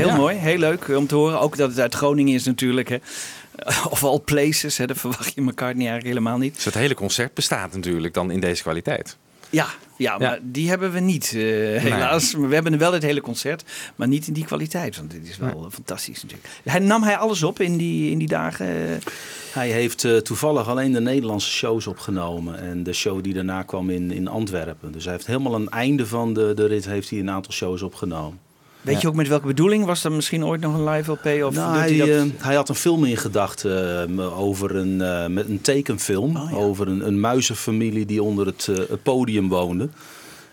Heel Ja. mooi, heel leuk om te horen. Ook dat het uit Groningen is natuurlijk. Hè. Of all places, hè, dat verwacht je elkaar niet eigenlijk helemaal niet. Dus het hele concert bestaat natuurlijk dan in deze kwaliteit. Ja, ja maar die hebben we niet, eh, helaas. Maar We hebben wel het hele concert, maar niet in die kwaliteit. Want dit is wel eh, fantastisch natuurlijk. Hij, nam hij alles op in die, in die dagen? Hij heeft eh, toevallig alleen de Nederlandse shows opgenomen. En de show die daarna kwam in, in Antwerpen. Dus hij heeft helemaal aan het einde van de, de rit heeft hij een aantal shows opgenomen. Weet Ja. je ook met welke bedoeling? Was er misschien ooit nog een live LP? Of Nou, hij, hij dat? eh, hij had een film in gedachten eh, over een, eh, met een tekenfilm. Oh, Over een, een muizenfamilie die onder het, het podium woonde.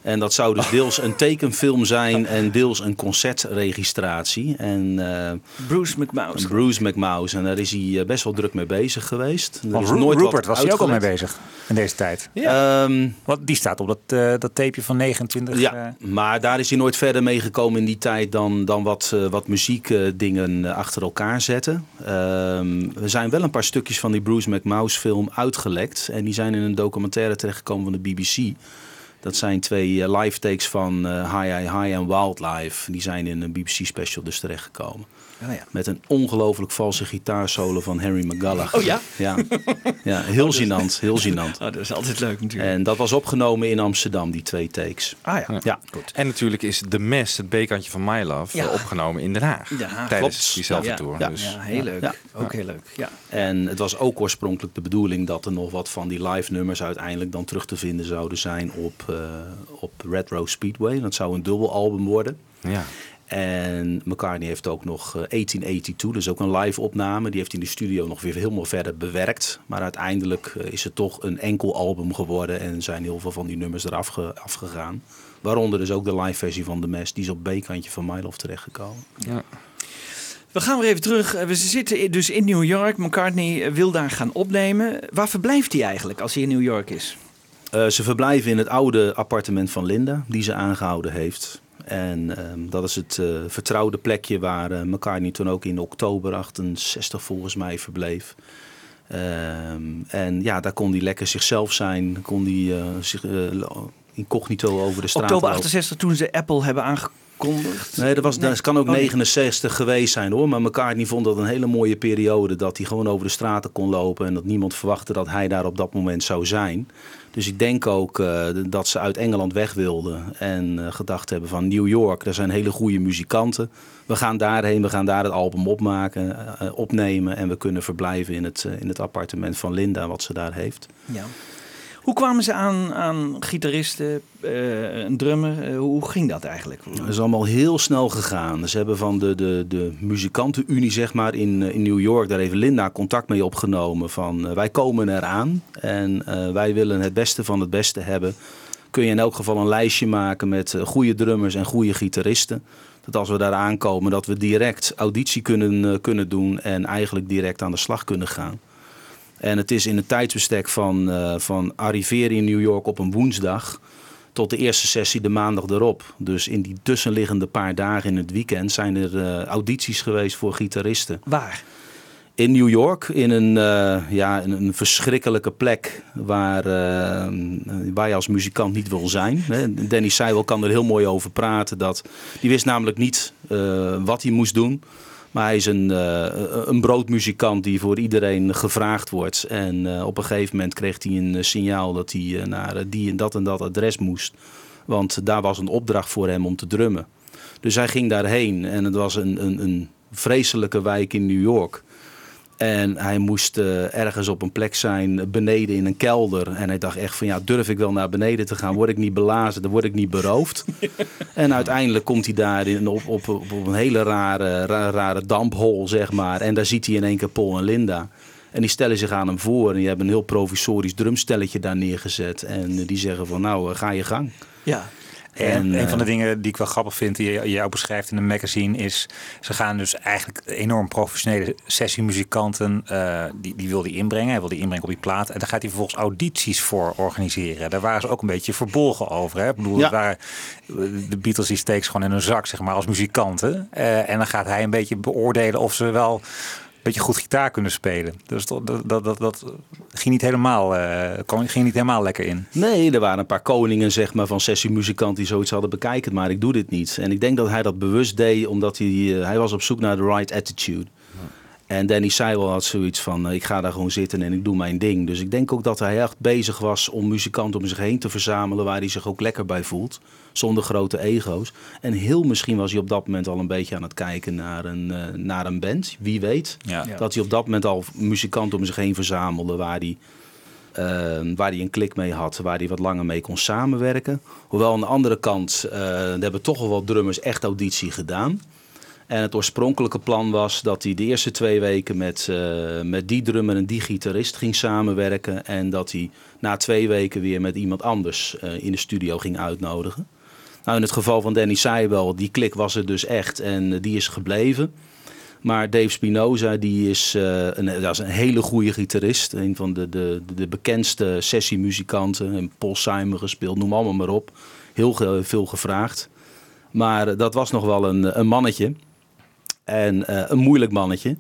En dat zou dus deels een tekenfilm zijn en deels een concertregistratie. En, eh, Bruce McMouse. Bruce McMouse. En daar is hij eh, best wel druk mee bezig geweest. Er Want is Ru- nooit Rupert was hij ook al mee bezig in deze tijd. Ehm, Want die staat op dat, eh, dat tapeje van 29. Ja, maar daar is hij nooit verder mee gekomen in die tijd dan, dan wat, eh, wat muziekdingen eh, achter elkaar zetten. Ehm, er zijn wel een paar stukjes van die Bruce McMouse film uitgelekt. En die zijn in een documentaire terechtgekomen van de BBC. Dat zijn twee eh, live takes van eh, High High High en Wildlife. Die zijn in een BBC special dus terechtgekomen. Oh ja. Met een ongelooflijk valse gitaarsolo van Harry McGallagher. Oh ja? Ja, ja heel gênant, heel gênant. Oh, dat is altijd leuk natuurlijk. En dat was opgenomen in Amsterdam, die twee takes. ah ja. Ja. En natuurlijk is The Mess, het bekantje van My Love, Ja. opgenomen in Den Haag. Den Haag, tijdens klopt. diezelfde ja, tour. Ja, dus. ja, heel leuk. Ja. Ook heel leuk. Ja. En het was ook oorspronkelijk de bedoeling dat er nog wat van die live nummers uiteindelijk dan terug te vinden zouden zijn op, eh, op Retro Speedway. Dat zou een dubbelalbum worden. Ja. En McCartney heeft ook nog eh, 1882, dus ook een live opname. Die heeft hij in de studio nog weer helemaal verder bewerkt. Maar uiteindelijk eh, is het toch een enkel album geworden en zijn heel veel van die nummers eraf ge- afgegaan. Waaronder dus ook de live versie van The Mess, die is op B-kantje van My Love terechtgekomen. We gaan weer even terug. Eh, We zitten dus in New York. McCartney eh, wil daar gaan opnemen. Waar verblijft hij eigenlijk als hij in New York is? Eh, ze verblijven in het oude appartement van Linda, die ze aangehouden heeft. En ehm, dat is het eh, vertrouwde plekje waar eh, McCartney toen ook in oktober 68 volgens mij verbleef. Ehm, en ja, daar kon hij lekker zichzelf zijn. Kon hij eh, zich incognito over de straat Oktober lopen. 68 toen ze Apple hebben aangekondigd. Nee, dat, was, dat kan ook Oh, nee. 69 geweest zijn hoor. Maar McCartney vond dat een hele mooie periode. Dat hij gewoon over de straten kon lopen. En dat niemand verwachtte dat hij daar op dat moment zou zijn. Dus ik denk ook eh, dat ze uit Engeland weg wilden. En eh, gedacht hebben van New York, daar zijn hele goede muzikanten. We gaan daarheen, we gaan daar het album opmaken, eh, opnemen. En we kunnen verblijven in het, in het appartement van Linda, wat ze daar heeft. Ja. Hoe kwamen ze aan, aan gitaristen, eh, een drummer? Eh, hoe ging dat eigenlijk? Het is allemaal heel snel gegaan. Ze hebben van de, de, de muzikantenunie zeg maar, in, eh, in New York, daar heeft Linda contact mee opgenomen. Van wij komen eraan en wij willen het beste van het beste hebben. Kun je in elk geval een lijstje maken met goede drummers en goede gitaristen. Dat als we daar aankomen, dat we direct auditie kunnen, kunnen doen en eigenlijk direct aan de slag kunnen gaan. En het is in het tijdsbestek van, eh, van arriveren in New York op een woensdag tot de eerste sessie de maandag erop. Dus in die tussenliggende paar dagen in het weekend zijn er eh, audities geweest voor gitaristen. Waar? In New York, in een, eh, ja, een, een verschrikkelijke plek waar, waar je als muzikant niet wil zijn. Danny Seibel kan er heel mooi over praten. Dat, die wist namelijk niet wat hij moest doen. Maar hij is een, eh, een broodmuzikant die voor iedereen gevraagd wordt. En eh, op een gegeven moment kreeg hij een eh, signaal dat hij naar die en dat en dat adres moest. Want daar was een opdracht voor hem om te drummen. Dus hij ging daarheen en het was een, een, een vreselijke wijk in New York. En hij moest eh, ergens op een plek zijn, beneden in een kelder. En hij dacht echt van, ja, durf ik wel naar beneden te gaan? Word ik niet belazen, dan word ik niet beroofd. en uiteindelijk komt hij daar in, op, op, op een hele rare, ra- rare damphol, zeg maar. En daar ziet hij in één keer Paul en Linda. En die stellen zich aan hem voor. En die hebben een heel provisorisch drumstelletje daar neergezet. En die zeggen van, nou, eh, ga je gang. Ja. En, En, een van de eh, dingen die ik wel grappig vind, die ook beschrijft in een magazine, is ze gaan dus eigenlijk enorm professionele sessiemuzikanten, eh die, die wil die inbrengen. Hij wil die inbrengen op die plaat. En daar gaat hij vervolgens audities voor organiseren. Daar waren ze ook een beetje verbolgen over. Hè? Ik bedoel, Ja. waren, de Beatles die steken ze gewoon in hun zak, zeg maar, als muzikanten. Eh, en dan gaat hij een beetje beoordelen of ze wel beetje goed gitaar kunnen spelen. Dus dat, dat, dat, dat, ging, niet helemaal, eh, kwam- ging niet helemaal lekker in. Nee, er waren een paar koningen zeg maar, van sessiemuzikanten die zoiets hadden bekijken, maar ik doe dit niet. En ik denk dat hij dat bewust deed, omdat hij, eh, hij was op zoek naar de right attitude. En Danny Seibel had zoiets van, eh, ik ga daar gewoon zitten en ik doe mijn ding. Dus ik denk ook dat hij echt bezig was om muzikanten om zich heen te verzamelen waar hij zich ook lekker bij voelt. Zonder grote ego's. En heel misschien was hij op dat moment al een beetje aan het kijken naar een, eh, naar een band. Wie weet. Ja. Ja. Dat hij op dat moment al muzikanten om zich heen verzamelde waar hij eh, waar hij een klik mee had, waar hij wat langer mee kon samenwerken. Hoewel aan de andere kant, eh er hebben toch wel wat drummers echt auditie gedaan. En het oorspronkelijke plan was dat hij de eerste twee weken met, eh, met die drummer en die gitarist ging samenwerken. En dat hij na twee weken weer met iemand anders eh, in de studio ging uitnodigen. Nou, in het geval van Danny Seibel, die klik was er dus echt en eh, die is gebleven. Maar Dave Spinoza, die is, eh, een, dat is een hele goede gitarist. Een van de, de, de bekendste sessiemuzikanten. En Paul Simon gespeeld, noem allemaal maar op. Heel veel gevraagd. Maar eh, dat was nog wel een, een mannetje. En een moeilijk mannetje.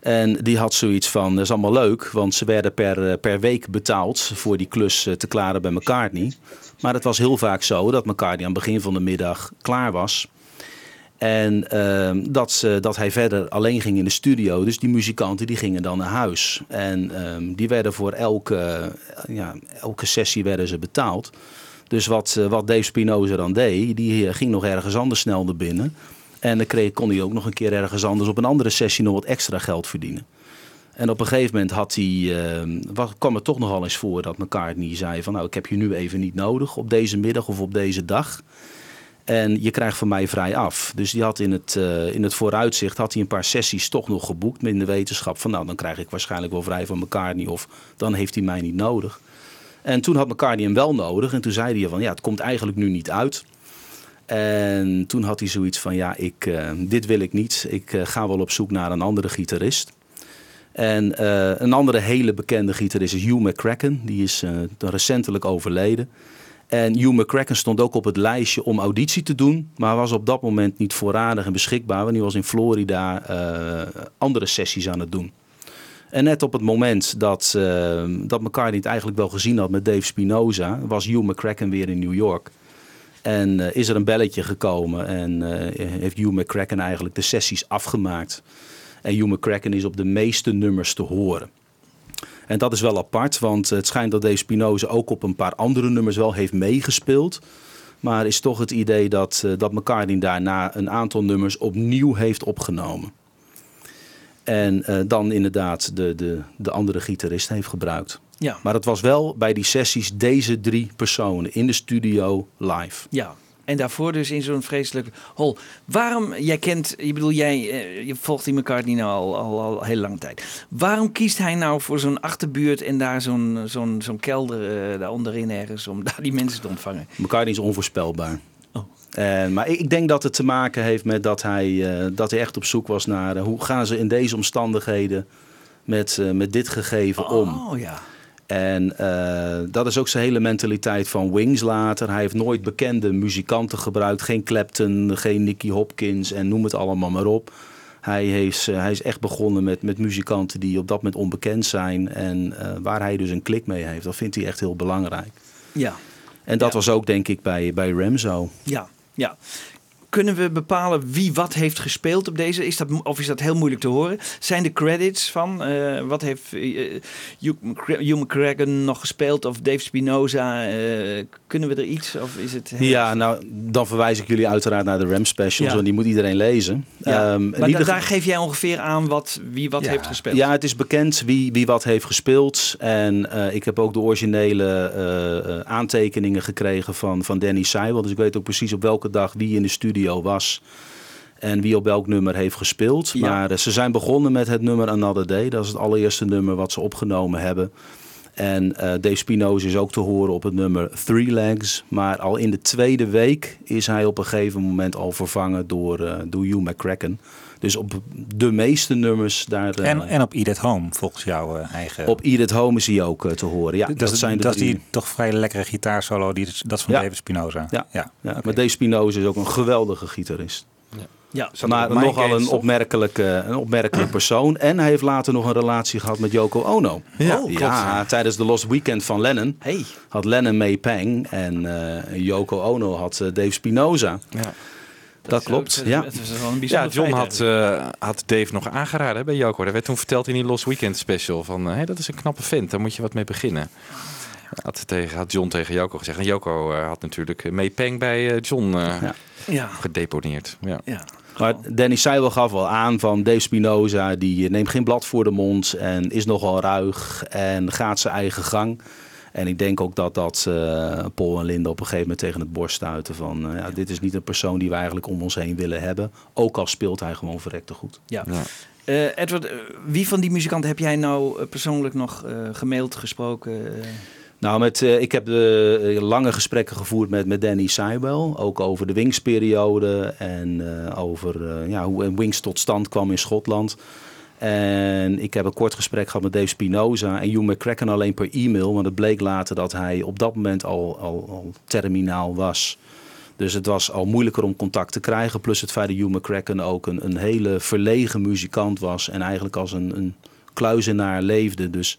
En die had zoiets van, dat is allemaal leuk, want ze werden per, per week betaald voor die klus te klaren bij McCartney. Maar het was heel vaak zo dat McCartney aan het begin van de middag klaar was. En ehm, dat, ze, dat hij verder alleen ging in de studio. Dus die muzikanten die gingen dan naar huis. En ehm, die werden voor elke, eh, ja, elke sessie werden ze betaald. Dus wat, eh, wat Dave Spinoza dan deed, die eh, ging nog ergens anders snel naar binnen. En dan kreeg, kon hij ook nog een keer ergens anders op een andere sessie nog wat extra geld verdienen. En op een gegeven moment had hij, ehm, wat, kwam het toch nogal eens voor dat McCartney zei van nou ik heb je nu even niet nodig op deze middag of op deze dag. En je krijgt van mij vrij af. Dus die had in het, eh, in het vooruitzicht had hij een paar sessies toch nog geboekt. Met in de wetenschap van nou dan krijg ik waarschijnlijk wel vrij van McCartney. Of dan heeft hij mij niet nodig. En toen had McCartney hem wel nodig. En toen zei hij van ja het komt eigenlijk nu niet uit. En toen had hij zoiets van ja ik, eh, dit wil ik niet. Ik eh, ga wel op zoek naar een andere gitarist. En eh, een andere hele bekende gitarist is Hugh McCracken. Die is eh, recentelijk overleden. En Hugh McCracken stond ook op het lijstje om auditie te doen. Maar was op dat moment niet voorradig en beschikbaar. Want hij was in Florida eh, andere sessies aan het doen. En net op het moment dat, dat McCartney het eigenlijk wel gezien had met Dave Spinoza... was Hugh McCracken weer in New York. En is er een belletje gekomen en heeft Hugh McCracken eigenlijk de sessies afgemaakt. En Hugh McCracken is op de meeste nummers te horen. En dat is wel apart, want het schijnt dat Dave Spinoza ook op een paar andere nummers wel heeft meegespeeld. Maar is toch het idee dat, eh, dat McCartney daarna een aantal nummers opnieuw heeft opgenomen. En eh, dan inderdaad de, de, de andere gitarist heeft gebruikt. Ja. Maar het was wel bij die sessies deze drie personen in de studio live. Ja. En daarvoor dus in zo'n vreselijke hol. Waarom, jij kent, je bedoel, jij eh, je volgt die McCartney nou al, al, al heel lange tijd. Waarom kiest hij nou voor zo'n achterbuurt en daar zo'n zo'n zo'n kelder eh, daar onderin ergens om daar die mensen te ontvangen? McCartney is onvoorspelbaar. Oh. En, maar ik, denk dat het te maken heeft met dat hij, eh, dat hij echt op zoek was naar eh, hoe gaan ze in deze omstandigheden met, eh, met dit gegeven om. Oh ja. En eh, dat is ook zijn hele mentaliteit van Wings later. Hij heeft nooit bekende muzikanten gebruikt. Geen Clapton, geen Nicky Hopkins en noem het allemaal maar op. Hij, heeft, eh, hij is echt begonnen met, met muzikanten die op dat moment onbekend zijn. En eh, waar hij dus een klik mee heeft. Dat vindt hij echt heel belangrijk. Ja. En dat Ja. was ook denk ik bij, bij Rem zo. Ja, ja. Kunnen we bepalen wie wat heeft gespeeld op deze? Is dat, of is dat heel moeilijk te horen? Zijn de credits van eh, wat heeft eh, Hugh McCracken nog gespeeld of Dave Spinoza? eh, kunnen we er iets? Of is het Ja, nou, dan verwijs ik jullie uiteraard naar de Ram specials. Ja. En die moet iedereen lezen. Ja. In maar da- daar geef jij ongeveer aan wat, wie wat Ja. heeft gespeeld. Ja, het is bekend wie, wie wat heeft gespeeld. En ik heb ook de originele aantekeningen gekregen van, van Danny Seibel. Dus ik weet ook precies op welke dag wie in de studio was. En wie op welk nummer heeft gespeeld. Ja. Maar eh, ze zijn begonnen met het nummer Another Day. Dat is het allereerste nummer wat ze opgenomen hebben. En eh, Dave Spinoza is ook te horen op het nummer Three Legs. Maar al in de tweede week is hij op een gegeven moment al vervangen door, eh door Hugh McCracken. Dus op de meeste nummers daar... eh, En, en op Eat at Home, volgens jouw eh, eigen... op Eat It Home is hij ook eh, te horen. Ja, dat, zijn de dat is die toch vrij lekkere gitaarsolo, die, dat is van Ja. David Spinoza. Ja, ja. ja. Maar Dave Spinoza is ook een geweldige gitarist. Ja. Zat maar nogal een opmerkelijke, een opmerkelijke persoon. En hij heeft later nog een relatie gehad met Yoko Ono. Ja, Oh, klopt, ja, ja. tijdens de Lost Weekend van Lennon Hey. had Lennon May Pang en eh, Yoko Ono had Dave Spinoza. Ja. Dat, klopt, Het, ja. het is wel een Ja, John feit had, eh, had Dave nog aangeraden hè, bij Joko. Dat werd toen verteld in die Lost Weekend special. Van, eh, hey, dat is een knappe vent, daar moet je wat mee beginnen. Had, tegen, had John tegen Joko gezegd. En Joko eh, had natuurlijk eh, May Peng bij eh, John eh, Ja. Ja. gedeponeerd. Ja. ja. Maar Danny Seibel gaf wel aan van Dave Spinoza, die neemt geen blad voor de mond en is nogal ruig en gaat zijn eigen gang. En ik denk ook dat dat eh, Paul en Linda op een gegeven moment tegen het borst stuiten van, eh, ja, dit is niet een persoon die we eigenlijk om ons heen willen hebben. Ook al speelt hij gewoon verrekte goed. Ja. Ja. Eh, Edward, wie van die muzikanten heb jij nou persoonlijk nog eh, gemaild, gesproken? Nou, met, eh, ik heb lange gesprekken gevoerd met, met Danny Seibel. Ook over de Wings-periode en eh, over eh, ja, hoe Wings tot stand kwam in Schotland. En ik heb een kort gesprek gehad met Dave Spinoza en Hugh McCracken alleen per e-mail. Want het bleek later dat hij op dat moment al, al, al terminaal was. Dus het was al moeilijker om contact te krijgen. Plus het feit dat Hugh McCracken ook een, een hele verlegen muzikant was. En eigenlijk als een, een kluizenaar leefde. Dus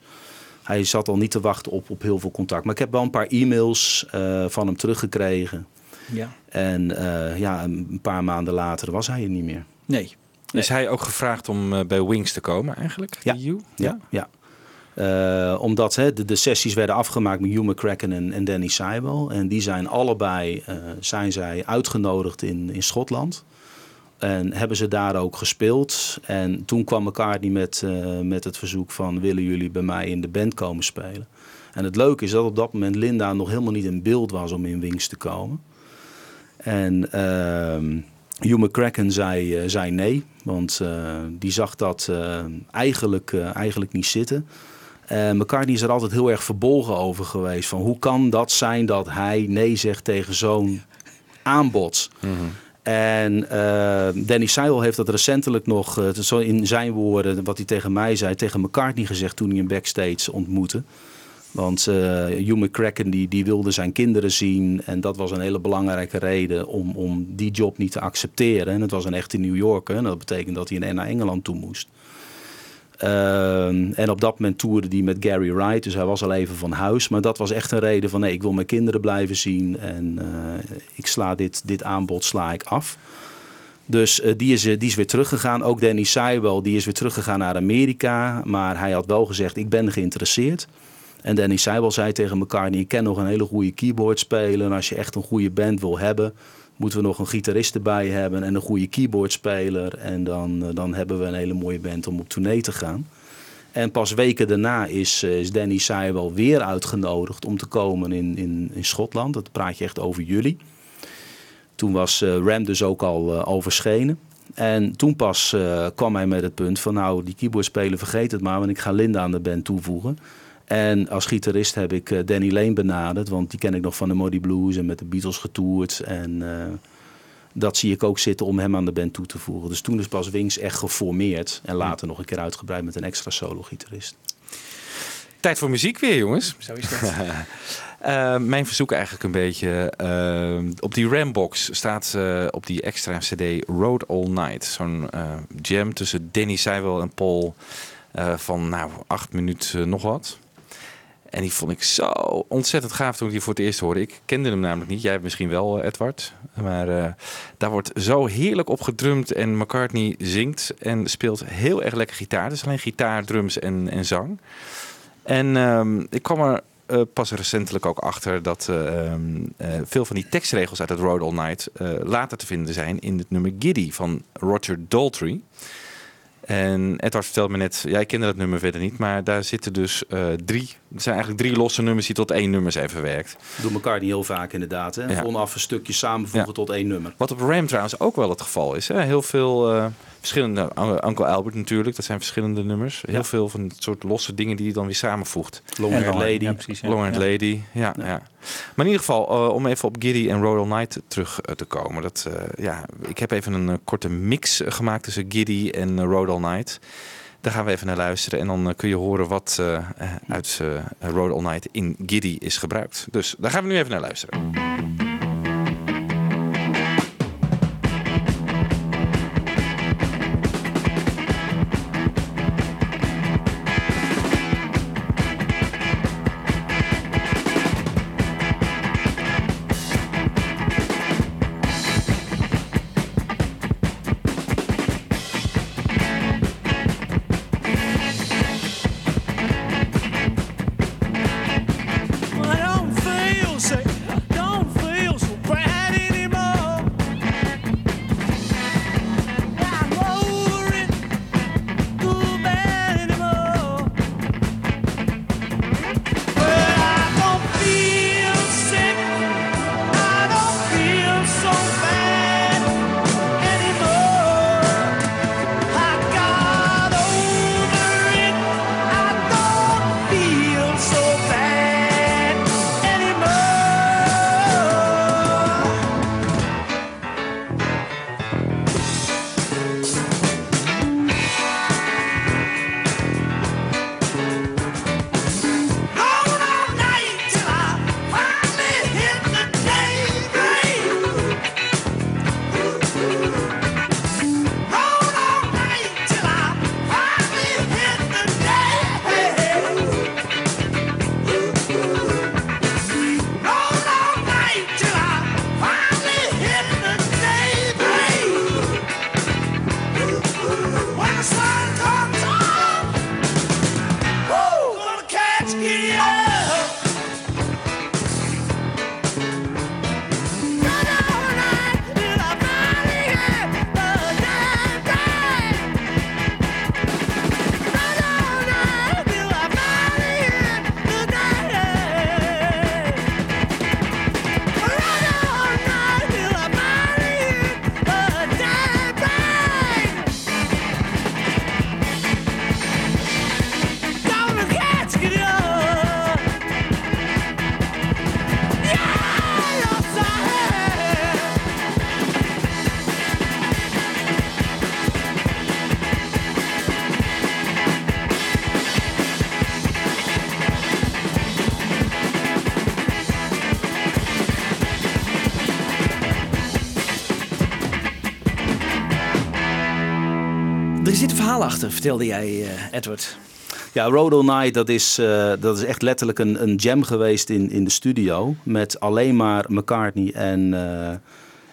hij zat al niet te wachten op, op heel veel contact. Maar ik heb wel een paar e-mails eh, van hem teruggekregen. ja. En eh, ja, een paar maanden later was hij er niet meer. Nee. Is hij ook gevraagd om eh, bij Wings te komen eigenlijk? Ja. Ja, ja. Eh, omdat hè, de, de sessies werden afgemaakt met Hugh McCracken en, en Danny Seibel. En die zijn allebei eh, zijn zij uitgenodigd in, in Schotland. En hebben ze daar ook gespeeld. En toen kwam McCartney met, met het verzoek van... willen jullie bij mij in de band komen spelen? En het leuke is dat op dat moment Linda nog helemaal niet in beeld was om in Wings te komen. En ehm Hugh McCracken zei, eh, zei nee, want eh, die zag dat eh, eigenlijk, eigenlijk niet zitten. En McCartney is er altijd heel erg verbolgen over geweest. Van hoe kan dat zijn dat hij nee zegt tegen zo'n aanbod? En eh, Danny Seidel heeft dat recentelijk nog, zo in zijn woorden, wat hij tegen mij zei, tegen McCartney gezegd toen hij hem backstage ontmoette. Want eh Hugh McCracken die, die wilde zijn kinderen zien. En dat was een hele belangrijke reden om, om die job niet te accepteren. En het was een echte New Yorker. En dat betekent dat hij naar Engeland toe moest. Ehm, en op dat moment toerde hij met Gary Wright. Dus hij was al even van huis. Maar dat was echt een reden van nee, ik wil mijn kinderen blijven zien. En eh, ik sla dit, dit aanbod sla ik af. Dus eh, die, is, die is weer teruggegaan. Ook Danny Seibel die is weer teruggegaan naar Amerika. Maar hij had wel gezegd, ik ben geïnteresseerd. En Danny Seibel zei tegen McCartney, ik ken nog een hele goede keyboardspeler. En als je echt een goede band wil hebben, moeten we nog een gitarist erbij hebben en een goede keyboardspeler. En dan, eh, dan hebben we een hele mooie band om op tournee te gaan. En pas weken daarna is, eh, is Danny Seibel weer uitgenodigd om te komen in, in, in Schotland. Dat praat je echt over juli. Toen was eh, Ram dus ook al verschenen. En toen pas kwam hij met het punt van nou, die keyboardspeler vergeet het maar, want ik ga Linda aan de band toevoegen. En als gitarist heb ik eh, Danny Lane benaderd, want die ken ik nog van de Muddy Blues en met de Beatles getoerd. En eh, dat zie ik ook zitten om hem aan de band toe te voegen. Dus toen is pas Wings echt geformeerd en later nog een keer uitgebreid met een extra solo-gitarist. Tijd voor muziek weer, jongens. Zo is dat. Eh, mijn verzoek eigenlijk een beetje. op die Rambox staat eh, op die extra CD Road All Night. Zo'n eh, jam tussen Danny Seibel en Paul. eh, van nou, acht minuten nog wat. En die vond ik zo ontzettend gaaf toen ik die voor het eerst hoorde. Ik kende hem namelijk niet. Jij misschien wel, eh, Edward. Maar eh, daar wordt zo heerlijk op gedrumd. En McCartney zingt en speelt heel erg lekker gitaar. Dus alleen gitaar, drums en, en zang. En ehm, ik kwam er eh, pas recentelijk ook achter dat eh, ehm, eh, veel van die tekstregels uit het Road All Night later te vinden zijn in het nummer Giddy van Roger Daltrey. En Edward vertelde me net, jij kende dat nummer verder niet, maar daar zitten dus eh, drie, er zijn eigenlijk drie losse nummers die tot één nummer zijn verwerkt. Doe elkaar niet heel vaak inderdaad. Hè? Ja. Onaf een stukje samenvoegen Ja. tot één nummer. Wat op Ram trouwens ook wel het geval is. Hè? Heel veel eh, verschillende, Uncle Albert natuurlijk, dat zijn verschillende nummers. Heel Ja. veel van het soort losse dingen die je dan weer samenvoegt. Long Haired Lady. Ja, precies. ja. Long Haired Ja. Lady, ja, ja. Maar in ieder geval, eh, om even op Giddy en Road All Night terug eh, te komen. Dat, eh, ja, ik heb even een eh, korte mix eh, gemaakt tussen Giddy en eh, Road Night. Daar gaan we even naar luisteren en dan eh, kun je horen wat eh, eh, uit Road All Night in Giddy is gebruikt. Dus daar gaan we nu even naar luisteren. Vertelde jij, eh, Edward. Ja, Road All Night, dat is, eh, dat is echt letterlijk een, een jam geweest in, in de studio. Met alleen maar McCartney en, eh,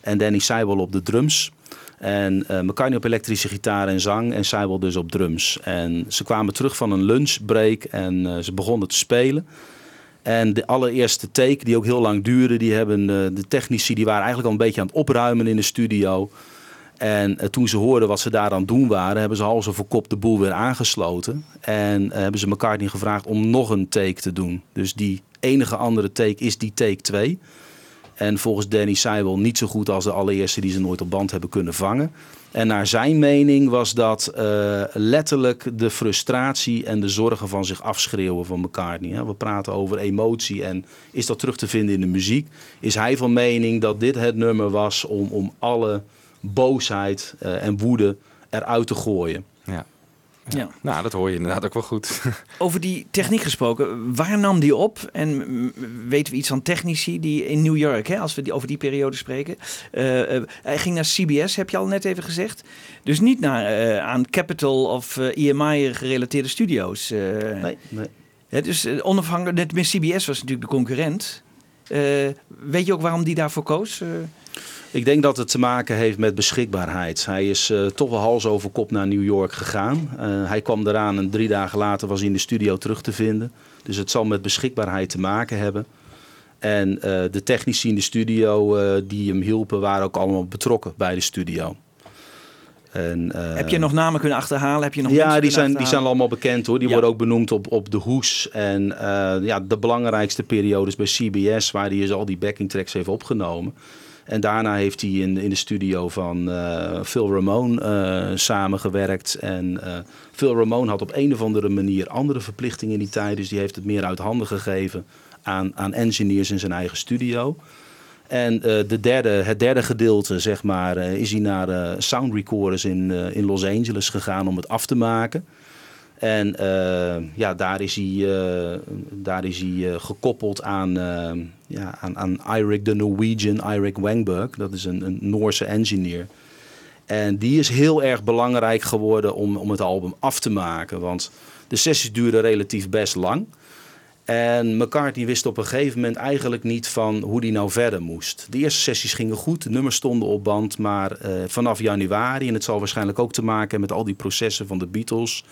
en Danny Seibel op de drums. En McCartney op elektrische gitaar en zang en Seibel dus op drums. En ze kwamen terug van een lunchbreak en ze begonnen te spelen. En de allereerste take, die ook heel lang duurde, die hebben de technici die waren eigenlijk al een beetje aan het opruimen in de studio. En eh, toen ze hoorden wat ze daar aan doen waren, hebben ze hals over kop de boel weer aangesloten. En eh, hebben ze McCartney gevraagd om nog een take te doen. Dus die enige andere take is die take 2. En volgens Danny Seibel niet zo goed als de allereerste die ze nooit op band hebben kunnen vangen. En naar zijn mening was dat eh, letterlijk de frustratie en de zorgen van zich afschreeuwen van McCartney. hè. We praten over emotie en is dat terug te vinden in de muziek? Is hij van mening dat dit het nummer was om, om alle boosheid eh, en woede eruit te gooien? Ja. Ja. Nou, dat hoor je inderdaad ook wel goed. Over die techniek gesproken, waar nam die op? En mm, weten we iets van technici die in New York, hè, als we die, over die periode spreken. Eh, eh, hij ging naar CBS, heb je al net even gezegd. Dus niet naar, eh, aan Capitol of eh, EMI gerelateerde studio's. eh. Nee, nee. Hè, dus onafhankelijk, net met CBS was natuurlijk de concurrent. Eh, weet je ook waarom die daarvoor koos? Ik denk dat het te maken heeft met beschikbaarheid. Hij is eh, toch wel hals over kop naar New York gegaan. Eh, hij kwam eraan en drie dagen later was hij in de studio terug te vinden. Dus het zal met beschikbaarheid te maken hebben. En eh, de technici in de studio die hem hielpen waren ook allemaal betrokken bij de studio. En, heb je nog namen kunnen achterhalen? Heb je nog ja, die zijn, die zijn allemaal bekend hoor. Die Ja. worden ook benoemd op, op de hoes. En ja, de belangrijkste periodes bij CBS, waar hij dus al die backing tracks heeft opgenomen. En daarna heeft hij in, in de studio van eh, Phil Ramone eh, samengewerkt. En eh, Phil Ramone had op een of andere manier andere verplichtingen in die tijd. Dus die heeft het meer uit handen gegeven aan, aan engineers in zijn eigen studio. En de derde, het derde gedeelte, zeg maar, is hij naar sound recorders in, in Los Angeles gegaan om het af te maken. En eh, ja, daar is hij, eh, daar is hij eh, gekoppeld aan, ja, aan, aan Eirik de Norwegian, Eirik Wangberg. Dat is een, een Noorse engineer. En die is heel erg belangrijk geworden om, om het album af te maken. Want de sessies duurden relatief best lang. En McCartney wist op een gegeven moment eigenlijk niet van hoe die nou verder moest. De eerste sessies gingen goed, de nummers stonden op band. Maar vanaf januari, en het zal waarschijnlijk ook te maken hebben met al die processen van de Beatles.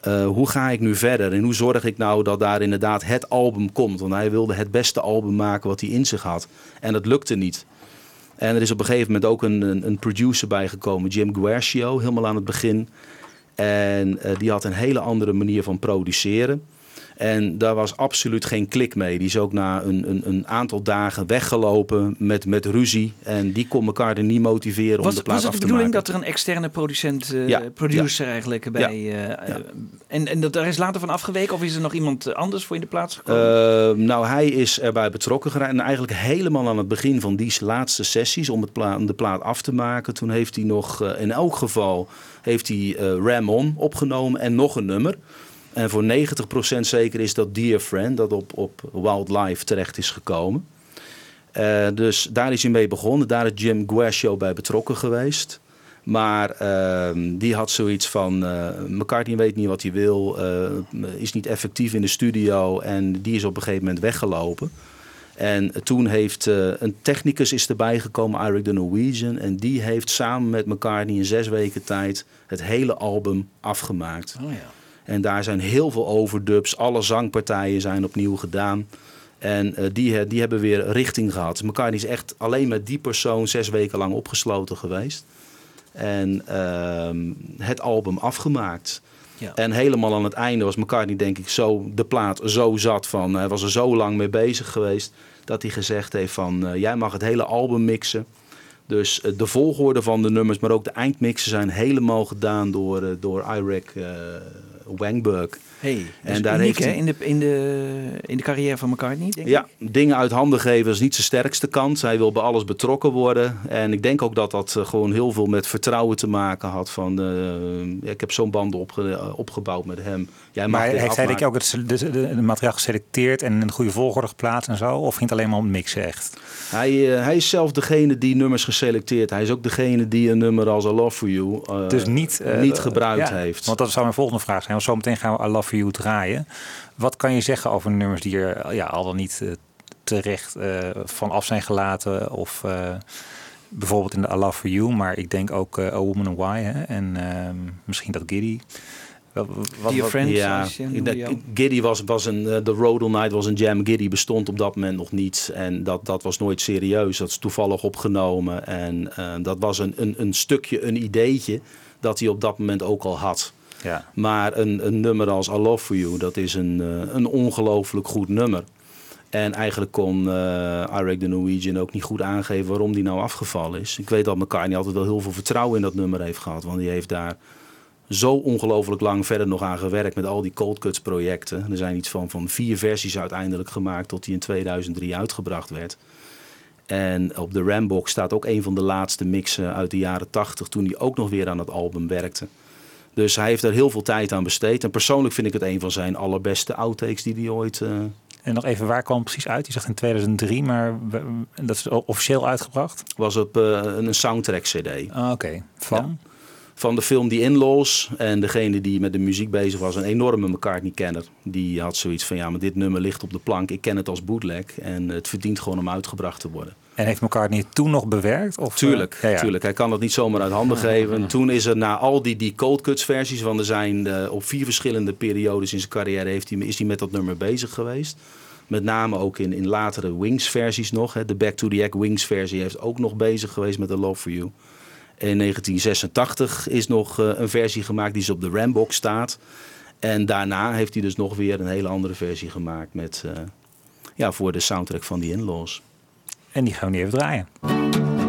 Eh, hoe ga ik nu verder en hoe zorg ik nou dat daar inderdaad het album komt? Want hij wilde het beste album maken wat hij in zich had. En dat lukte niet. En er is op een gegeven moment ook een, een, producer bijgekomen, Jim Guercio, helemaal aan het begin. En eh, die had een hele andere manier van produceren. En daar was absoluut geen klik mee. Die is ook na een, een, een aantal dagen weggelopen met, met ruzie. En die kon elkaar er niet motiveren om de plaat was het af de te bedoeling maken. dat er een externe producent, eh, Ja, producer eigenlijk bij... eh, eh, En, en dat daar is later van afgeweken? Of is er nog iemand anders voor in de plaats gekomen? Uh, nou, hij is erbij betrokken geraakt. En eigenlijk helemaal aan het begin van die laatste sessies om, het pla de plaat af te maken. Toen heeft hij nog, in elk geval, heeft hij Ram On opgenomen en nog een nummer. En voor 90% zeker is dat Dear Friend, dat op, op Wildlife terecht is gekomen. Uh, dus daar is hij mee begonnen. Daar is Jim Guercio bij betrokken geweest. Maar uh, die had zoiets van, uh, McCartney weet niet wat hij wil, uh, is niet effectief in de studio en die is op een gegeven moment weggelopen. En toen heeft een technicus is erbij gekomen, Eric de Norwegian, en die heeft samen met McCartney in zes weken tijd het hele album afgemaakt. Oh ja. En daar zijn heel veel overdubs, alle zangpartijen zijn opnieuw gedaan. En uh, die, die hebben weer richting gehad. McCartney is echt alleen met die persoon zes weken lang opgesloten geweest. En uh, het album afgemaakt. Ja. En helemaal aan het einde was McCartney denk ik zo de plaat zo zat van... Hij was er zo lang mee bezig geweest dat hij gezegd heeft van... Uh, jij mag het hele album mixen. Dus uh, de volgorde van de nummers, maar ook de eindmixen zijn helemaal gedaan door, uh, door Eirik Wangberg. Hey, en daar uniek, heeft hij... in, de, in, de, in de carrière van McCartney, denk ja, ik? dingen uit handen geven is niet zijn sterkste kant. Hij wil bij alles betrokken worden. En ik denk ook dat dat uh, gewoon heel veel met vertrouwen te maken had. Van, uh, ik heb zo'n band opge opgebouwd met hem. Jij maar heeft hij denk ik ook het de, de, de, materiaal geselecteerd en in een goede volgorde geplaatst en zo? Of ging het alleen maar om mixen echt? Hij, uh, hij is zelf degene die nummers geselecteerd. Hij is ook degene die een nummer als I Love For You dus niet, niet gebruikt ja, heeft. Want dat zou mijn volgende vraag zijn. Want zometeen gaan we I Love For You draaien. Wat kan je zeggen over nummers die er ja, al dan niet uh, terecht uh, van af zijn gelaten? Of uh, bijvoorbeeld in de I Love For You, maar ik denk ook A Woman and Why hè? en misschien dat Giddy. Wat, wat, wat, friends, ja, Giddy was, was een, uh, de Road All Night was een jam. Giddy bestond op dat moment nog niet. En dat, dat was nooit serieus. Dat is toevallig opgenomen. En uh, dat was een, een, een stukje, een ideetje dat hij op dat moment ook al had. Ja. Maar een, een nummer als I Love For You, dat is een, uh, een ongelooflijk goed nummer. En eigenlijk kon uh, Eric de Norwegian ook niet goed aangeven waarom die nou afgevallen is. Ik weet dat McCartney altijd wel heel veel vertrouwen in dat nummer heeft gehad. Want die heeft daar zo ongelooflijk lang verder nog aan gewerkt met al die cold cuts projecten. Er zijn iets van, van vier versies uiteindelijk gemaakt tot die in 2003 uitgebracht werd. En op de Rambox staat ook een van de laatste mixen uit de jaren 80 toen hij ook nog weer aan het album werkte. Dus hij heeft er heel veel tijd aan besteed. En persoonlijk vind ik het een van zijn allerbeste outtakes die hij ooit... Uh... En nog even, waar kwam het precies uit? Je zegt in 2003, maar dat is officieel uitgebracht? Was op uh, een soundtrack cd. Ah, Oké, okay. van? Ja. Van de film The In-Laws. En degene die met de muziek bezig was, een enorme McCartney-kenner. Die had zoiets van, ja, maar dit nummer ligt op de plank. Ik ken het als bootleg en het verdient gewoon om uitgebracht te worden. En heeft McCartney het toen nog bewerkt? Of, Tuurlijk, eh, ja, ja. tuurlijk. Hij kan dat niet zomaar uit handen geven. Toen is er na al die, die cold cuts versies, want er zijn eh, op vier verschillende periodes in zijn carrière heeft hij, is hij met dat nummer bezig geweest. Met name ook in, in latere Wings versies nog. Hè. De Back to the Egg Wings versie heeft ook nog bezig geweest met The Love for You. In 1986 is nog eh, een versie gemaakt die dus op de Rambox staat. En daarna heeft hij dus nog weer een hele andere versie gemaakt met, eh, ja, voor de soundtrack van The In-Laws. En die gaan we nu even draaien.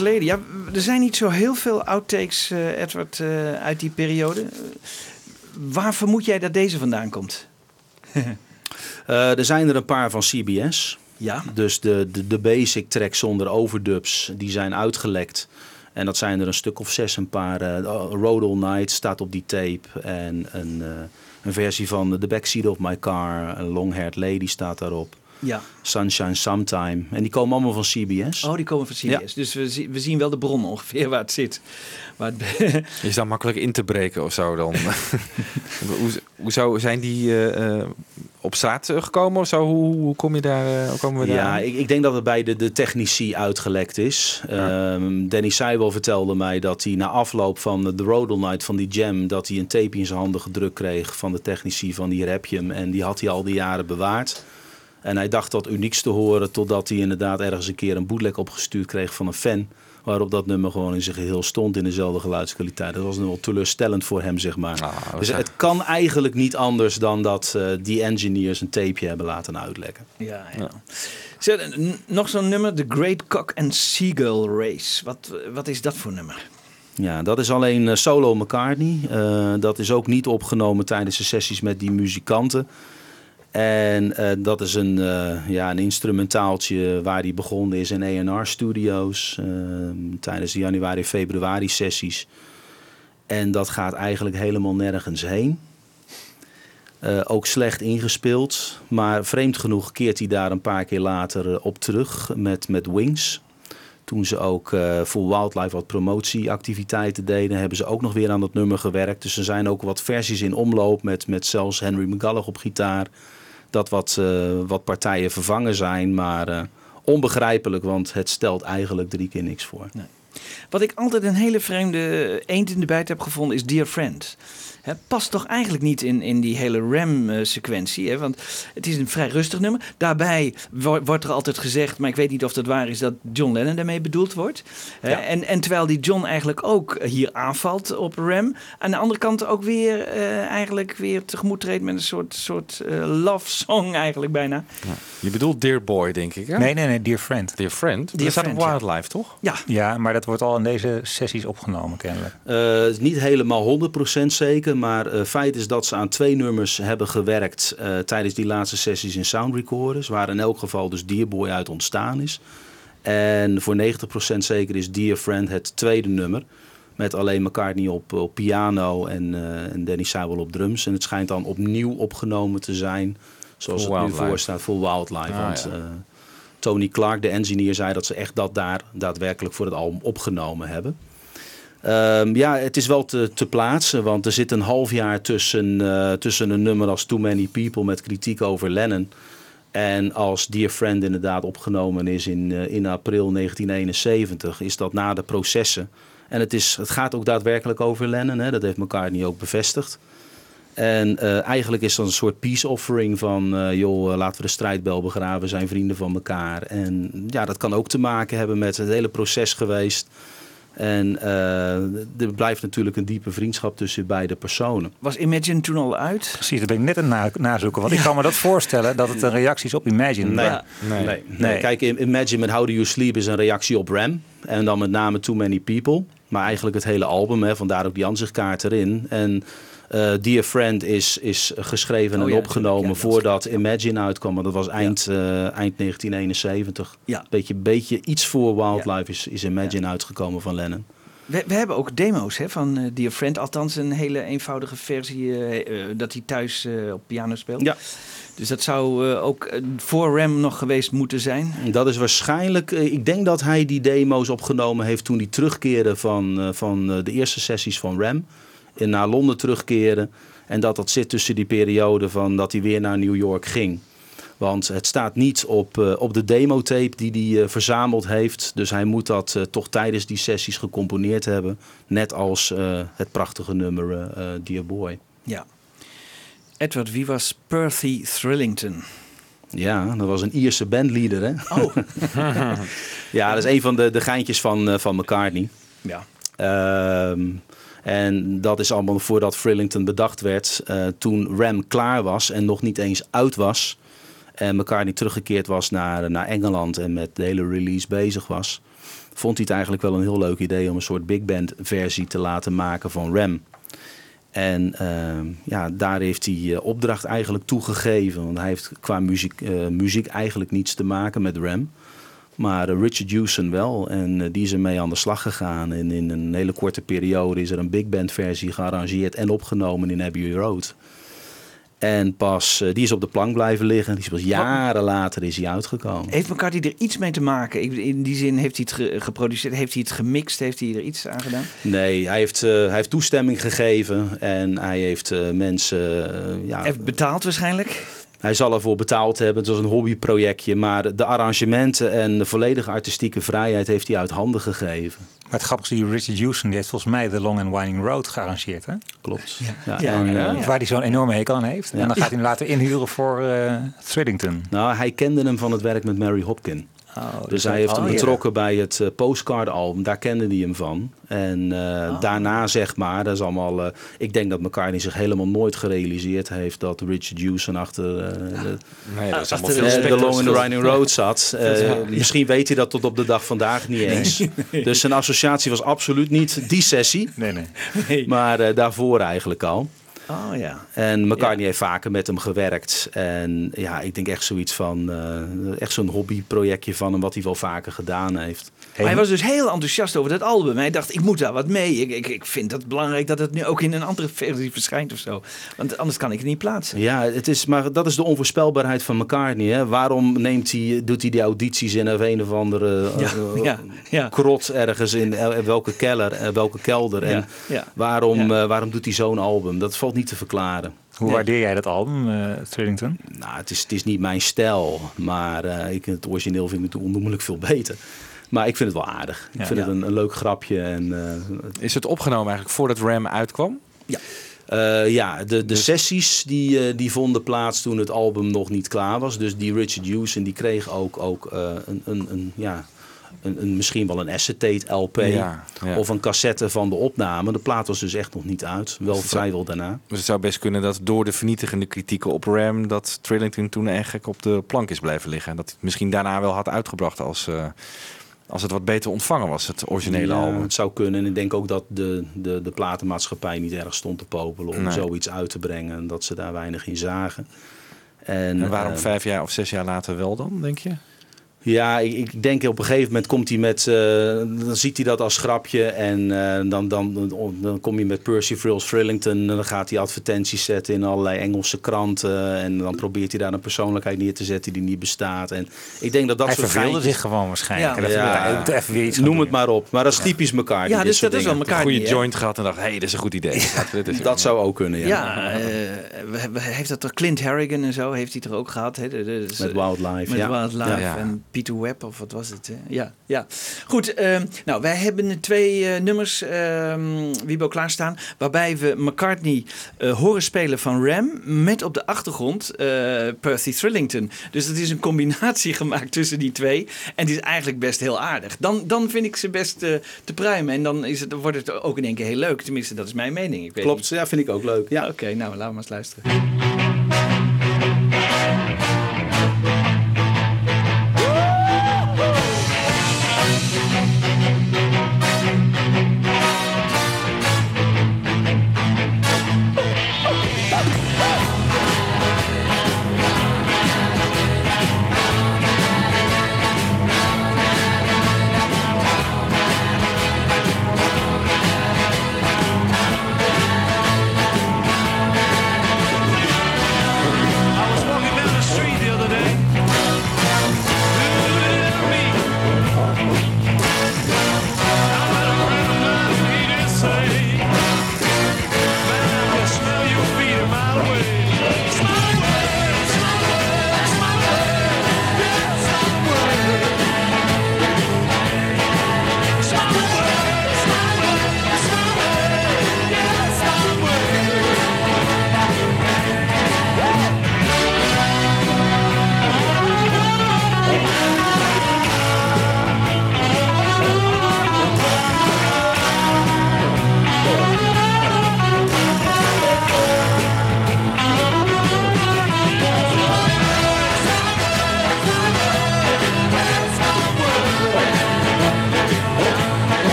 Lady. Ja, er zijn niet zo heel veel outtakes, eh, Edward, eh, uit die periode. Waar vermoed jij dat deze vandaan komt? Eh, er zijn er een paar van CBS. Ja. Dus de, de, de basic tracks zonder overdubs, die zijn uitgelekt. En dat zijn er een stuk of zes, een paar. eh Road All Night staat op die tape. En een, een versie van The Backseat of My Car, een Long Haired Lady staat daarop. Ja. Sunshine Sometime. En die komen allemaal van CBS. Oh, die komen van CBS. Dus we, we zien wel de bron ongeveer waar het zit. Waar het Is dat makkelijk in te breken of zo dan? hoe, hoe zou, zijn die eh, eh, op straat gekomen of zo? Hoe, hoe kom je daar? eh, hoe komen we daar? Ja, ik, ik denk dat het bij de, de technici uitgelekt is. Ehm, Danny Seibel vertelde mij dat hij na afloop van de Road All Night van die jam... dat hij een tape in zijn handen gedrukt kreeg van de technici van die Rapium. En die had hij al die jaren bewaard. En hij dacht dat unieks te horen totdat hij inderdaad ergens een keer een bootleg opgestuurd kreeg van een fan... Waarop dat nummer gewoon in zijn geheel stond in dezelfde geluidskwaliteit. Dat was nog wel teleurstellend voor hem, zeg maar. Ah, dus het kan eigenlijk niet anders dan dat eh, die engineers een tapeje hebben laten uitlekken. Ja, ja. Zo, nog zo'n nummer, The Great Cock and Seagull Race. Wat, wat is dat voor nummer? Ja, dat is alleen eh, solo McCartney. Eh, dat is ook niet opgenomen tijdens de sessies met die muzikanten. En eh, dat is een, eh, ja, een instrumentaaltje waar hij begonnen is in A&R Studios. eh, tijdens de januari-februari sessies. En dat gaat eigenlijk helemaal nergens heen. Eh, ook slecht ingespeeld. Maar vreemd genoeg keert hij daar een paar keer later op terug met, met Wings. Toen ze ook voor Wildlife wat promotieactiviteiten deden, hebben ze ook nog weer aan dat nummer gewerkt. Dus er zijn ook wat versies in omloop met, met zelfs Henry McGullough op gitaar. Dat wat, eh, wat partijen vervangen zijn, maar eh, onbegrijpelijk, want het stelt eigenlijk drie keer niks voor. Wat ik altijd een hele vreemde eend in de bijt heb gevonden is Dear Friend. Hè, past toch eigenlijk niet in, in die hele RAM-sequentie. hè? Want het is een vrij rustig nummer. Daarbij wo- wordt er altijd gezegd, maar ik weet niet of dat waar is, dat John Lennon daarmee bedoeld wordt. Hè, Ja. en, en terwijl die John eigenlijk ook hier aanvalt op RAM. Aan de andere kant ook weer eh, eigenlijk weer tegemoet treedt met een soort, soort eh, love song eigenlijk bijna. Je bedoelt Dear Boy, denk ik, hè? Nee, nee, nee, Dear Friend. Dear Friend? Dear dat staat op ja. Wildlife, toch? Ja, Ja, maar dat wordt al in deze sessies opgenomen kennelijk. Eh, het is niet helemaal 100% zeker, maar eh feit is dat ze aan twee nummers hebben gewerkt eh, tijdens die laatste sessies in Sound Recorders, waar in elk geval dus Dear Boy uit ontstaan is. En voor 90% zeker is Dear Friend het tweede nummer. Met alleen McCartney op, op piano en, eh, en Danny Sowell op drums. En het schijnt dan opnieuw opgenomen te zijn, zoals Voor het nu voor staat, voor Wildlife. Ah, want ja. Tony Clark, de engineer, zei dat ze echt dat daar daadwerkelijk voor het album opgenomen hebben. Ehm, ja, het is wel te, te plaatsen, want er zit een half jaar tussen, eh, tussen een nummer als Too Many People met kritiek over Lennon. En als Dear Friend inderdaad opgenomen is in, eh, in april 1971, is dat na de processen. En het, is, het gaat ook daadwerkelijk over Lennon, hè? dat heeft McCartney ook bevestigd. En eh, eigenlijk is dat een soort peace offering van, joh, laten we de strijdbel begraven, zijn vrienden van elkaar. En ja, dat kan ook te maken hebben met het hele proces geweest. En eh, er blijft natuurlijk een diepe vriendschap tussen beide personen. was Imagine toen al uit? Precies, dat ben ik net aan het na- nazoeken. Want ik kan me dat voorstellen dat het een reactie is op Imagine. Nee, nee. Nee. nee. Kijk, in- Imagine met How Do You Sleep is een reactie op Ram. En dan met name Too Many People. Maar eigenlijk het hele album, hè, vandaar ook die ansichtkaart erin. En eh, Dear Friend is, is geschreven Oh en ja, opgenomen ja, voordat Imagine uitkwam. Dat was eind, eh, eind 1971. Ja. Beetje, beetje iets voor Wildlife is, is Imagine uitgekomen van Lennon. We, we hebben ook demo's hè, van eh, Dear Friend. Althans, een hele eenvoudige versie dat hij thuis op piano speelt. Ja. Dus dat zou ook voor Ram nog geweest moeten zijn. Dat is waarschijnlijk. Ik denk dat hij die demo's opgenomen heeft toen hij terugkeerde van, van de eerste sessies van Ram. En naar Londen terugkeerde. En dat dat zit tussen die periode van dat hij weer naar New York ging. Want het staat niet op, eh, op de demotape die hij eh, verzameld heeft. Dus hij moet dat eh, toch tijdens die sessies gecomponeerd hebben. Net als het prachtige nummer Dear Boy. Ja. Edward, wie was Percy Thrillington? Ja, dat was een Ierse bandleader, hè? Oh, Ja, dat is een van de, de geintjes van, van McCartney. ja. Ehm, en dat is allemaal voordat Frillington bedacht werd. eh, toen Ram klaar was en nog niet eens uit was. En McCartney teruggekeerd was naar, naar Engeland en met de hele release bezig was. Vond hij het eigenlijk wel een heel leuk idee om een soort big band versie te laten maken van Ram. En ehm, ja, daar heeft hij eh, opdracht eigenlijk toegegeven. Want hij heeft qua muziek, eh, muziek eigenlijk niets te maken met Ram. Maar eh, Richard Hewson wel. En eh, die is ermee aan de slag gegaan. En in een hele korte periode is er een big band versie gearrangeerd en opgenomen in Abbey Road. En pas, eh, die is op de plank blijven liggen. Die is pas jaren later is hij uitgekomen. Heeft McCartney er iets mee te maken? In die zin, heeft hij het ge- geproduceerd? Heeft hij het gemixt? Heeft hij er iets aan gedaan? Nee, hij heeft, hij heeft toestemming gegeven. En hij heeft mensen... eh, ja, heeft betaald waarschijnlijk. Hij zal ervoor betaald hebben. Het was een hobbyprojectje. Maar de arrangementen en de volledige artistieke vrijheid heeft hij uit handen gegeven. Maar het grappige is, die Richard Houston die heeft volgens mij de Long and Winding Road gearrangeerd. Hè? Klopt. Ja. en, Ja, eh, ja. Waar hij zo'n enorme hekel aan heeft. En dan gaat hij hem later inhuren voor eh Thrillington. Nou, hij kende hem van het werk met Mary Hopkin. Oh, Dus hij heeft oh, hem ja. betrokken bij het eh, postcard album. Daar kende hij hem van. En eh, daarna zeg maar, dat is allemaal. eh, ik denk dat McCartney zich helemaal nooit gerealiseerd heeft dat Richard Houston achter eh, de, Nee, dat is allemaal Achter veel de- eh, Long in the. Winding Road zat. Eh, Ja. Misschien weet hij dat tot op de dag vandaag niet eens. Dus zijn associatie was absoluut niet die sessie. Nee, nee. Nee. Maar eh, daarvoor eigenlijk al. Oh ja. En McCartney heeft vaker met hem gewerkt. En ja, ik denk echt zoiets van, eh, echt zo'n hobbyprojectje van hem, wat hij wel vaker gedaan heeft. Hij was dus heel enthousiast over dat album. Hij dacht, ik moet daar wat mee. Ik, ik, ik vind het belangrijk dat het nu ook in een andere versie verschijnt of zo. Want anders kan ik het niet plaatsen. Ja, het is, maar dat is de onvoorspelbaarheid van McCartney. Hè? Waarom neemt hij, doet hij die audities in een of andere eh, Ja, eh, ja, ja. krot ergens in eh, welke keller, welke kelder? En Ja, ja. Waarom, Ja. eh, waarom doet hij zo'n album? Dat valt niet te verklaren. Hoe Nee. waardeer jij dat album, eh Trillington? Nou, het is, het is niet mijn stijl, maar eh, ik, het origineel vind ik natuurlijk onnoemelijk veel beter. Maar ik vind het wel aardig. Ik Ja. vind Ja. het een, een leuk grapje. En, eh, Is het opgenomen eigenlijk voordat Ram uitkwam? Eh, ja, de, de Dus- sessies die, eh, die vonden plaats toen het album nog niet klaar was. Dus die Richard Houston die kreeg ook, ook een, een, een, ja, een, een, misschien wel een acetate LP. Ja, ja. Of een cassette van de opname. De plaat was dus echt nog niet uit. Wel Dus vrijwel daarna. Dus het zou best kunnen dat door de vernietigende kritieken op Ram... dat Trillington toen eigenlijk op de plank is blijven liggen. En dat hij het misschien daarna wel had uitgebracht als, als het wat beter ontvangen was, het originele Ja, album. Het zou kunnen. En ik denk ook dat de, de, de platenmaatschappij niet erg stond te popelen om Nee. zoiets uit te brengen. En dat ze daar weinig in zagen. En, En waarom eh, vijf jaar of zes jaar later wel dan, denk je? Ja, ik, ik denk op een gegeven moment komt hij met, eh, dan ziet hij dat als grapje en eh, dan, dan, dan kom je met Percy Frills Frillington en dan gaat hij advertenties zetten in allerlei Engelse kranten en dan probeert hij daar een persoonlijkheid neer te zetten die niet bestaat. En ik denk dat dat hij soort verveelde zich gewoon waarschijnlijk. Ja. Dat Ja. even weer iets Noem het maar op, maar dat is typisch elkaar. Ja, dus dat is wel Een elkaar goede niet, hè? joint gehad en dacht, hé, hey, dit is een goed idee. Eens Dat zou ook kunnen, ja. Ja, eh, heeft dat toch Clint Harrigan en zo heeft hij er ook gehad. Hè? De- de- Met Wildlife. Met ja. Wildlife Ja. Ja. en Peter Webb of wat was het? hè? Ja, ja. Goed, ehm, nou wij hebben twee eh, nummers, ehm Wiebo, klaarstaan. Waarbij we McCartney eh, horen spelen van Ram met op de achtergrond eh, Percy Thrillington. Dus het is een combinatie gemaakt tussen die twee. En die is eigenlijk best heel aardig. Dan, dan vind ik ze best te pruimen. En dan is het, wordt het ook in één keer heel leuk. Tenminste, dat is mijn mening. Ik weet Klopt, niet. ja, vind ik ook leuk. Ja. Oké, nou laten we maar eens luisteren.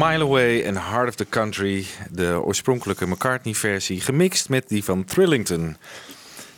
Smile Away en Heart of the Country, de oorspronkelijke McCartney-versie, gemixt met die van Trillington.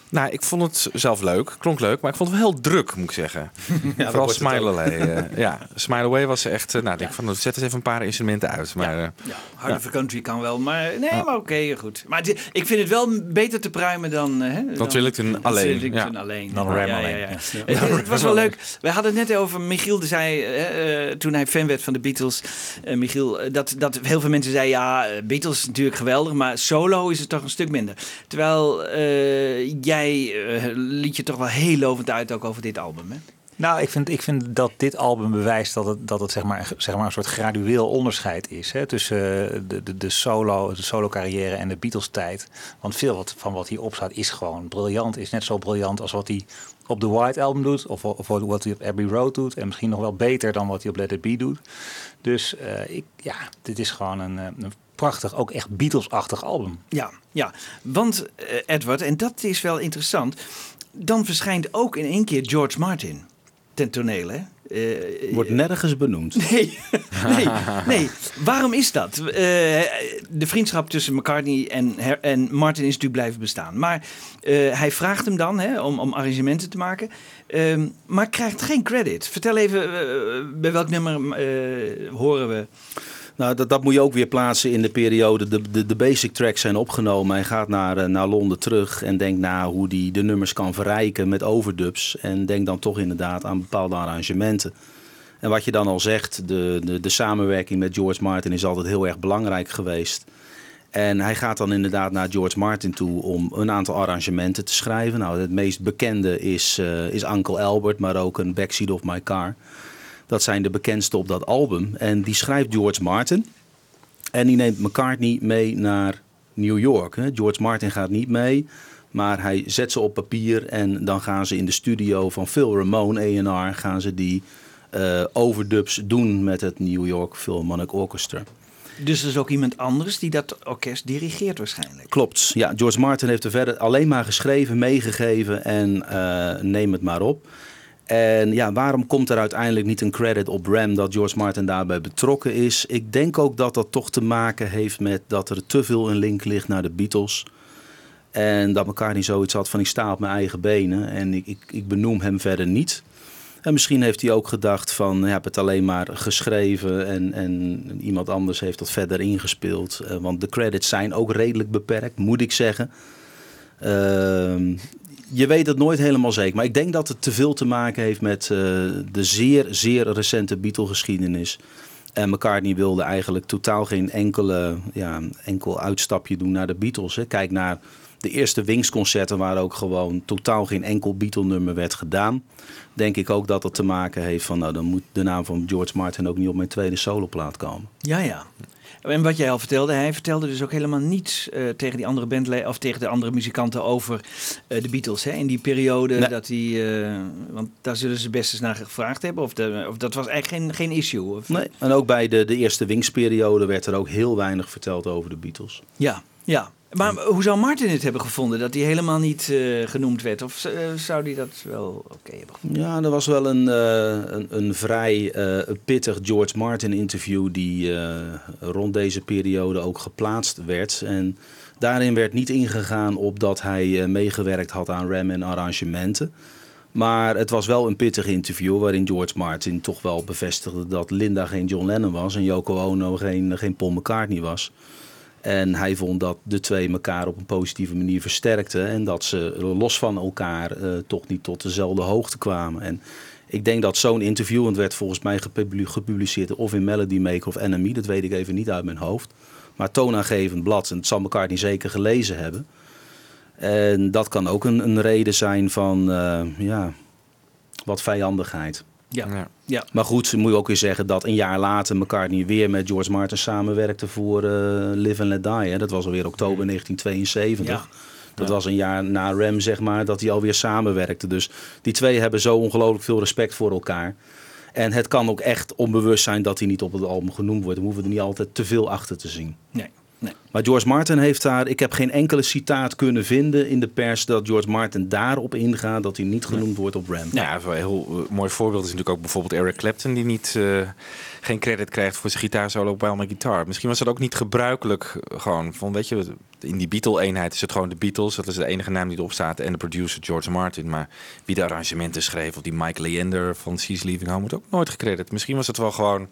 Nou, ik vond het zelf leuk, klonk leuk, maar ik vond het wel heel druk, moet ik zeggen. dat Vooral Smile. Away. eh, ja, Smile Away was echt, eh, nou, ik denk van, zet eens even een paar instrumenten uit. Maar, eh, Ja, of the Country kan wel, maar nee, maar oké, goed. Maar het- ik vind het wel beter te pruimen dan... hè, dan Trillington alleen, Trillington ja. alleen. Dan Ram Ja, ja, alleen, ja. ja. Het, het was wel leuk. We hadden het net over, Michiel die zei, eh, eh, toen hij fan werd van de Beatles, eh, Michiel, dat, dat heel veel mensen zeiden, ja, Beatles is natuurlijk geweldig, maar solo is het toch een stuk minder. Terwijl eh, jij eh, liet je toch wel heel lovend uit ook over dit album, hè? Nou, ik vind, ik vind dat dit album bewijst dat het, dat het zeg, maar, zeg maar een soort gradueel onderscheid is hè, tussen eh, de, de, de solo, de solo carrière en de Beatles tijd. Want veel wat, van wat hierop staat is gewoon briljant. Is net zo briljant als wat hij op de White Album doet. Of, of wat hij op Abbey Road doet. En misschien nog wel beter dan wat hij op Let It Be doet. Dus eh, ik, ja, dit is gewoon een, eh, een prachtig, ook echt Beatles-achtig album. Ja, ja. want Edward, en dat is wel interessant, dan verschijnt ook in één keer George Martin ten toneel, hè? Eh, Wordt nergens benoemd. Nee, nee, nee. Waarom is dat? Eh, de vriendschap tussen McCartney en, Her- en Martin is natuurlijk blijven bestaan. Maar eh, hij vraagt hem dan hè, om, om arrangementen te maken. Ehm, maar krijgt geen credit. Vertel even, eh, bij welk nummer eh, horen we? Nou, dat, dat moet je ook weer plaatsen in de periode. De, de, de basic tracks zijn opgenomen. Hij gaat naar, eh, naar Londen terug en denkt na hoe hij de nummers kan verrijken met overdubs. En denkt dan toch inderdaad aan bepaalde arrangementen. En wat je dan al zegt, de, de, de samenwerking met George Martin is altijd heel erg belangrijk geweest. En hij gaat dan inderdaad naar George Martin toe om een aantal arrangementen te schrijven. Nou, het meest bekende is, eh, is Uncle Albert, maar ook een Backseat of My Car. Dat zijn de bekendste op dat album. En die schrijft George Martin. En die neemt McCartney mee naar New York. George Martin gaat niet mee. Maar hij zet ze op papier. En dan gaan ze in de studio van Phil Ramone, A&R... gaan ze die eh, overdubs doen met het New York Philharmonic Orchestra. Dus er is ook iemand anders die dat orkest dirigeert waarschijnlijk. Klopt. Ja, George Martin heeft er verder alleen maar geschreven, meegegeven en eh, neem het maar op. En ja, waarom komt er uiteindelijk niet een credit op Ram dat George Martin daarbij betrokken is? Ik denk ook dat dat toch te maken heeft met dat er te veel een link ligt naar de Beatles. En dat McCartney zoiets had van ik sta op mijn eigen benen en ik, ik, ik benoem hem verder niet. En misschien heeft hij ook gedacht van ja, ik heb het alleen maar geschreven en, en iemand anders heeft dat verder ingespeeld. Eh, want de credits zijn ook redelijk beperkt, moet ik zeggen. Ehm, je weet het nooit helemaal zeker. Maar ik denk dat het te veel te maken heeft met eh, de zeer, zeer recente Beatle-geschiedenis. En McCartney wilde eigenlijk totaal geen enkele, ja, enkel uitstapje doen naar de Beatles. Hè. Kijk naar de eerste Wings-concerten waar ook gewoon totaal geen enkel Beatle-nummer werd gedaan. Denk ik ook dat het te maken heeft van, nou dan moet de naam van George Martin ook niet op mijn tweede soloplaat komen. Ja, ja. En wat jij al vertelde, hij vertelde dus ook helemaal niets eh, tegen die andere bandleden of tegen de andere muzikanten over eh, de Beatles. Hè? In die periode Nee. dat hij, eh, want daar zullen ze best eens naar gevraagd hebben. Of, de, of dat was eigenlijk geen, geen issue. Of, Nee. En ook bij de, de eerste Wings-periode werd er ook heel weinig verteld over de Beatles. Ja, ja. Maar hoe zou Martin het hebben gevonden dat hij helemaal niet eh, genoemd werd? Of eh, zou hij dat wel oké hebben gevonden? Ja, er was wel een, eh, een, een vrij pittig George Martin interview die rond deze periode ook geplaatst werd. En daarin werd niet ingegaan op dat hij meegewerkt had aan rem en arrangementen. Maar het was wel een pittig interview waarin George Martin toch wel bevestigde dat Linda geen John Lennon was en Yoko Ono geen, geen Paul McCartney was. En hij vond dat de twee elkaar op een positieve manier versterkten. En dat ze los van elkaar eh, toch niet tot dezelfde hoogte kwamen. En ik denk dat zo'n interview, werd volgens mij gepubli- gepubliceerd of in Melody Maker of NME, dat weet ik even niet uit mijn hoofd. Maar toonaangevend blad, en het zal elkaar niet zeker gelezen hebben. En dat kan ook een, een reden zijn van eh, ja, wat vijandigheid. Ja. Ja. ja. Maar goed, moet je ook weer zeggen dat een jaar later McCartney weer met George Martin samenwerkte voor eh, Live and Let Die. Hè. Dat was alweer oktober 1972. Ja. Dat was een jaar na Rem, zeg maar, dat die alweer samenwerkten. Dus die twee hebben zo ongelooflijk veel respect voor elkaar. En het kan ook echt onbewust zijn dat hij niet op het album genoemd wordt. We hoeven er niet altijd te veel achter te zien. Nee, nee. Maar George Martin heeft daar, ik heb geen enkele citaat kunnen vinden in de pers dat George Martin daarop ingaat dat hij niet genoemd wordt op Ram. Ja, een heel eh, mooi voorbeeld is natuurlijk ook bijvoorbeeld Eric Clapton, die niet, eh, geen credit krijgt voor zijn gitaarsolo op Wild My Guitar. Misschien was dat ook niet gebruikelijk, eh, gewoon van, weet je, in die Beatle-eenheid is het gewoon de Beatles, dat is de enige naam die erop staat, en de producer George Martin. Maar wie de arrangementen schreef, of die Mike Leander van She's Leaving Home, wordt ook nooit gecredit. Misschien was het wel gewoon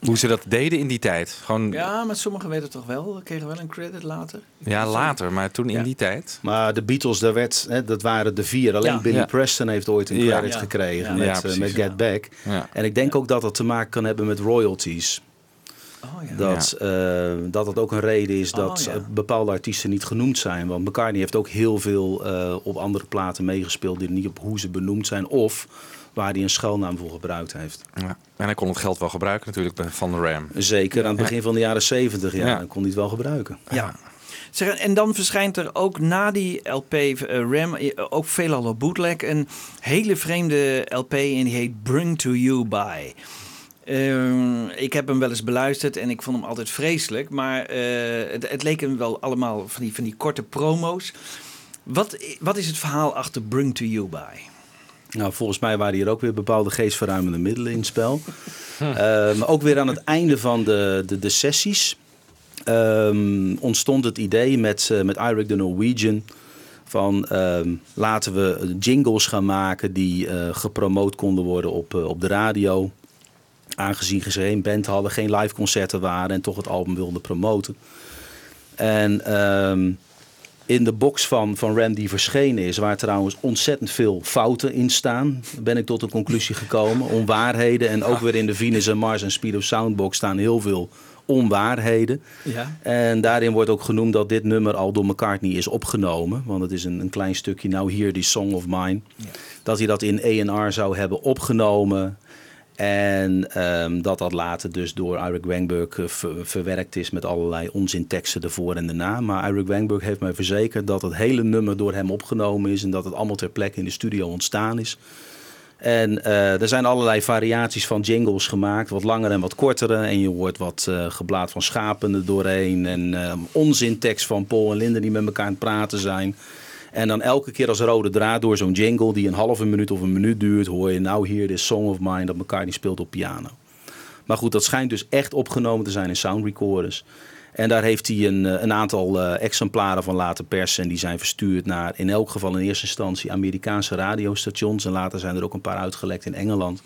hoe ze dat deden in die tijd. Gewoon, ja, Ja, maar sommigen weten toch wel, kregen wel een credit later. later, maar toen in Ja. die tijd. Maar de Beatles, daar werd, hè, dat waren de vier. Alleen Ja. Billy Ja. Preston heeft ooit een Ja. credit Ja. gekregen Ja. met, Ja, eh, precies, met ja. Get Back. Ja. En ik denk ook dat dat te maken kan hebben met royalties. Oh ja. Dat, eh, dat het ook een reden is dat Oh, ja. eh, bepaalde artiesten niet genoemd zijn. Want McCartney heeft ook heel veel eh, op andere platen meegespeeld... die niet op hoe ze benoemd zijn of waar hij een schuilnaam voor gebruikt heeft. Ja. En hij kon het geld wel gebruiken natuurlijk van de Ram. Zeker aan het begin van de jaren 70 ja, Ja. dan kon hij het wel gebruiken. Ja. Zeg, en dan verschijnt er ook na die LP eh, Ram, eh, ook veelal op bootleg, een hele vreemde LP en die heet Bring to You By. Ehm, ik heb hem wel eens beluisterd en ik vond hem altijd vreselijk, maar eh, het, het leek hem wel allemaal van die, van die korte promo's. Wat, wat is het verhaal achter Bring to You By? Nou, volgens mij waren hier ook weer bepaalde geestverruimende middelen in het spel. Maar ook weer aan het einde van de, de, de sessies ehm, ontstond het idee met, eh met Eric de Norwegian... van ehm, laten we jingles gaan maken die eh, gepromoot konden worden op, op de radio. Aangezien ze geen band hadden, geen live concerten waren en toch het album wilden promoten. En ehm, in de box van, van Ram die verschenen is, waar trouwens ontzettend veel fouten in staan, ben ik tot een conclusie gekomen. Onwaarheden. En ook weer in de Venus en Mars en Speed of Soundbox staan heel veel onwaarheden. Ja. En daarin wordt ook genoemd dat dit nummer al door McCartney is opgenomen. Want het is een, een klein stukje, nou hier, die Song of Mine. Dat hij dat in A&R zou hebben opgenomen. En ehm, dat dat later dus door Eric Wangberg eh, ver- verwerkt is met allerlei onzinteksten ervoor en erna. Maar Eric Wangberg heeft mij verzekerd dat het hele nummer door hem opgenomen is. En dat het allemaal ter plekke in de studio ontstaan is. En eh, er zijn allerlei variaties van jingles gemaakt, wat langer en wat kortere. En je hoort wat geblaad van schapen er doorheen. En eh, onzintekst van Paul en Linda die met elkaar aan het praten zijn. En dan elke keer als rode draad door zo'n jingle die een halve minuut of een minuut duurt, hoor je nou hier de Song of Mine dat McCartney speelt op piano. Maar goed, dat schijnt dus echt opgenomen te zijn in sound recorders. En daar heeft hij een, eh, een aantal eh, exemplaren van laten persen. En die zijn verstuurd naar in elk geval in eerste instantie Amerikaanse radiostations. En later zijn er ook een paar uitgelekt in Engeland.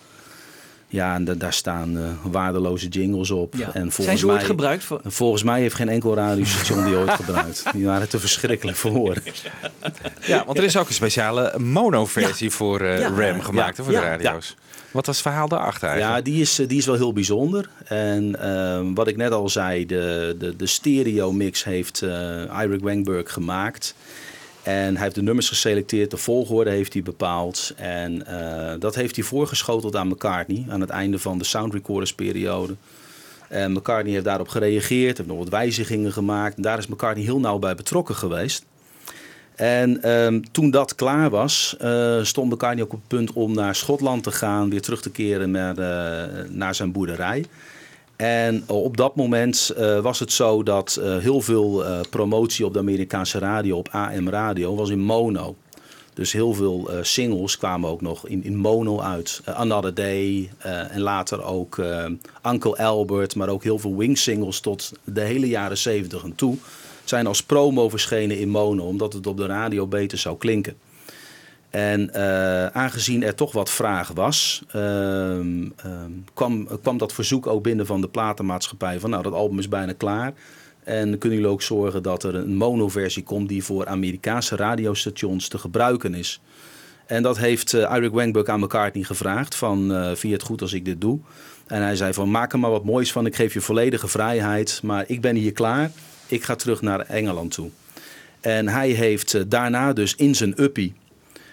Ja, en da- daar staan eh, waardeloze jingles op. Ja. En Zijn volgens ze ooit mij, gebruikt voor... Volgens mij heeft geen enkel radiostation die ooit gebruikt. Die waren te verschrikkelijk voor woorden. Ja, want er is ook een speciale mono-versie voor eh, Ja. RAM gemaakt hè, voor Ja, de radio's. Wat was het verhaal daarachter eigenlijk? Ja, die is, eh, die is wel heel bijzonder. En ehm, wat ik net al zei, de, de, de stereo mix heeft eh Ira Wangberg gemaakt. En hij heeft de nummers geselecteerd, de volgorde heeft hij bepaald. En eh, dat heeft hij voorgeschoteld aan McCartney aan het einde van de Sound Recorders periode. En McCartney heeft daarop gereageerd, heeft nog wat wijzigingen gemaakt. Daar is McCartney heel nauw bij betrokken geweest. En ehm, toen dat klaar was, eh, stond McCartney ook op het punt om naar Schotland te gaan, weer terug te keren naar, eh, naar zijn boerderij. En op dat moment eh, was het zo dat eh, heel veel eh, promotie op de Amerikaanse radio, op AM radio, was in mono. Dus heel veel eh, singles kwamen ook nog in, in mono uit. Eh, Another Day eh, en later ook eh, Uncle Albert, maar ook heel veel Wing singles tot de hele jaren 70 en toe. Zijn als promo verschenen in mono, omdat het op de radio beter zou klinken. En eh, aangezien er toch wat vraag was, ehm, ehm, kwam, kwam dat verzoek ook binnen van de platenmaatschappij van nou dat album is bijna klaar. En kunnen jullie ook zorgen dat er een monoversie komt die voor Amerikaanse radiostations te gebruiken is. En dat heeft uh, Eric Wangbuck aan McCartney gevraagd van uh, vind je het goed als ik dit doe? En hij zei van maak er maar wat moois van, ik geef je volledige vrijheid, maar ik ben hier klaar. Ik ga terug naar Engeland toe. En hij heeft daarna dus in zijn uppie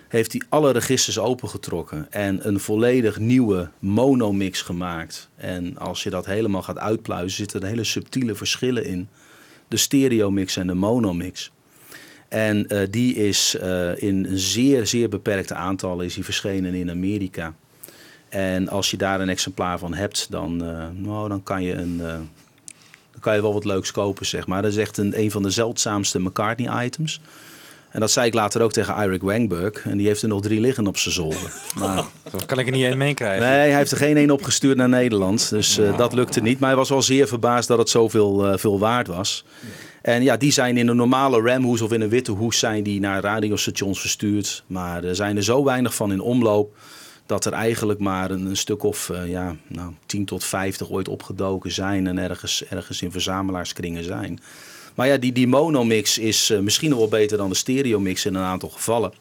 heeft hij alle registers opengetrokken en een volledig nieuwe monomix gemaakt. En als je dat helemaal gaat uitpluizen, zitten er hele subtiele verschillen in. De stereomix en de monomix. En uh, die is uh, in een zeer, zeer beperkte aantallen is die verschenen in Amerika. En als je daar een exemplaar van hebt, dan, uh, nou, dan, kan, je een, dan kan je wel wat leuks kopen, zeg maar. Dat is echt een, een van de zeldzaamste McCartney-items. En dat zei ik later ook tegen Eric Wangberg. En die heeft er nog drie liggen op zijn zolder. Maar, dat kan ik er niet één meekrijgen. Nee, hij heeft er geen één opgestuurd naar Nederland. Dus uh, dat lukte niet. Maar hij was wel zeer verbaasd dat het zoveel uh, veel waard was. En ja, die zijn in een normale ramhoes of in een witte hoes zijn die naar radiostations verstuurd. Maar er zijn er zo weinig van in omloop dat er eigenlijk maar een, een stuk of uh, ja, nou, 10 tot 50 ooit opgedoken zijn en ergens, ergens in verzamelaarskringen zijn. Maar ja, die, die monomix is uh, misschien nog wel beter dan de stereomix in een aantal gevallen.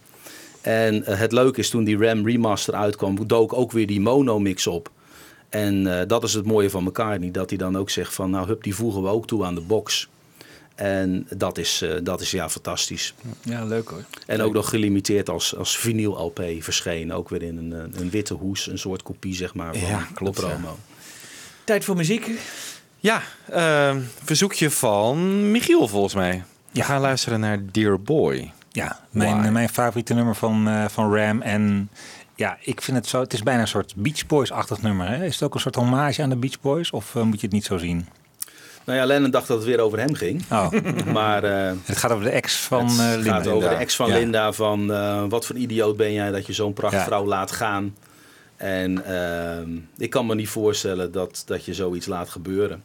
En uh, het leuke is, toen die RAM remaster uitkwam, dook ook weer die monomix op. En uh, dat is het mooie van McCartney, dat hij dan ook zegt van, nou hup, die voegen we ook toe aan de box. En dat is, dat is ja fantastisch. Ja, leuk hoor. En ook nog gelimiteerd als, als vinyl LP verschenen. Ook weer in een, een witte hoes, een soort kopie zeg maar van ja, klopt, de promo. Ja. Tijd voor muziek. Ja, uh, verzoekje van Michiel volgens mij. We gaan luisteren naar Dear Boy. Ja, mijn, mijn favoriete nummer van, uh, van Ram. En ja, ik vind het zo. Het is bijna een soort Beach Boys-achtig nummer. Hè? Is het ook een soort hommage aan de Beach Boys? Of uh, moet je het niet zo zien? Nou ja, Lennon dacht dat het weer over hem ging. Oh. maar uh, het gaat over de ex van het Linda. Het gaat over de ex van ja. Linda. Van wat voor idioot ben jij dat je zo'n prachtvrouw ja. laat gaan. En ik kan me niet voorstellen dat, dat je zoiets laat gebeuren.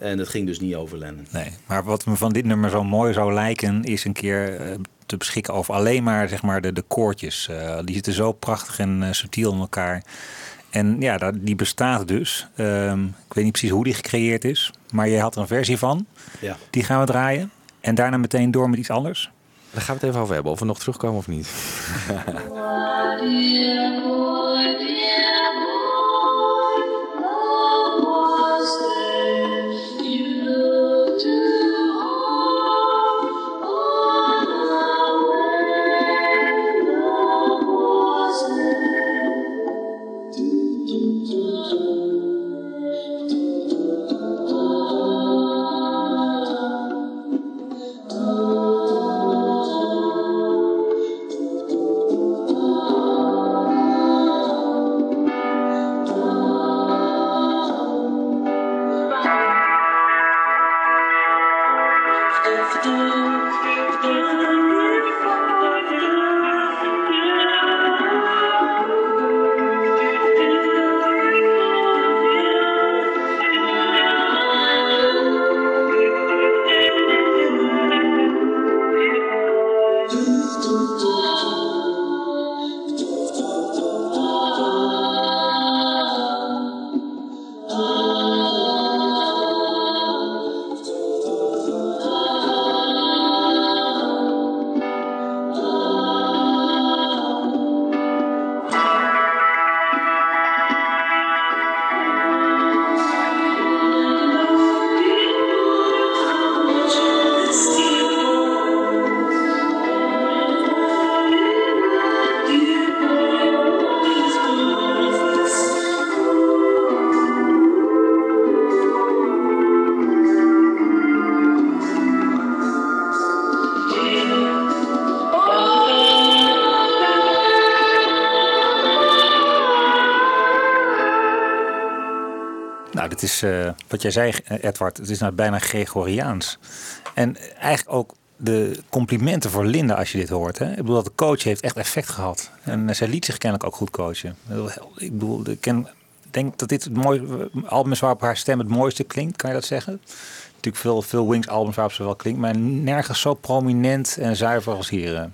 En het ging dus niet over Lennon. Nee, maar wat me van dit nummer zo mooi zou lijken, is een keer uh, te beschikken over alleen maar, zeg maar de, de koortjes. Uh, die zitten zo prachtig en uh, subtiel in elkaar. En ja, dat, die bestaat dus. Um, ik weet niet precies hoe die gecreëerd is, maar je had er een versie van. Ja. Die gaan we draaien. En daarna meteen door met iets anders. Daar gaan we het even over hebben, of we nog terugkomen of niet. wat jij zei, eh, Edward, het is nou bijna Gregoriaans. En eigenlijk ook de complimenten voor Linda als je dit hoort. Hè? Ik bedoel, dat de coach heeft echt effect gehad. En eh, zij liet zich kennelijk ook goed coachen. Ik bedoel, ik denk dat dit het mooie album is waarop haar stem het mooiste klinkt. Kan je dat zeggen? Natuurlijk veel, veel Wings albums waarop ze wel klinkt. Maar nergens zo prominent en zuiver als hier.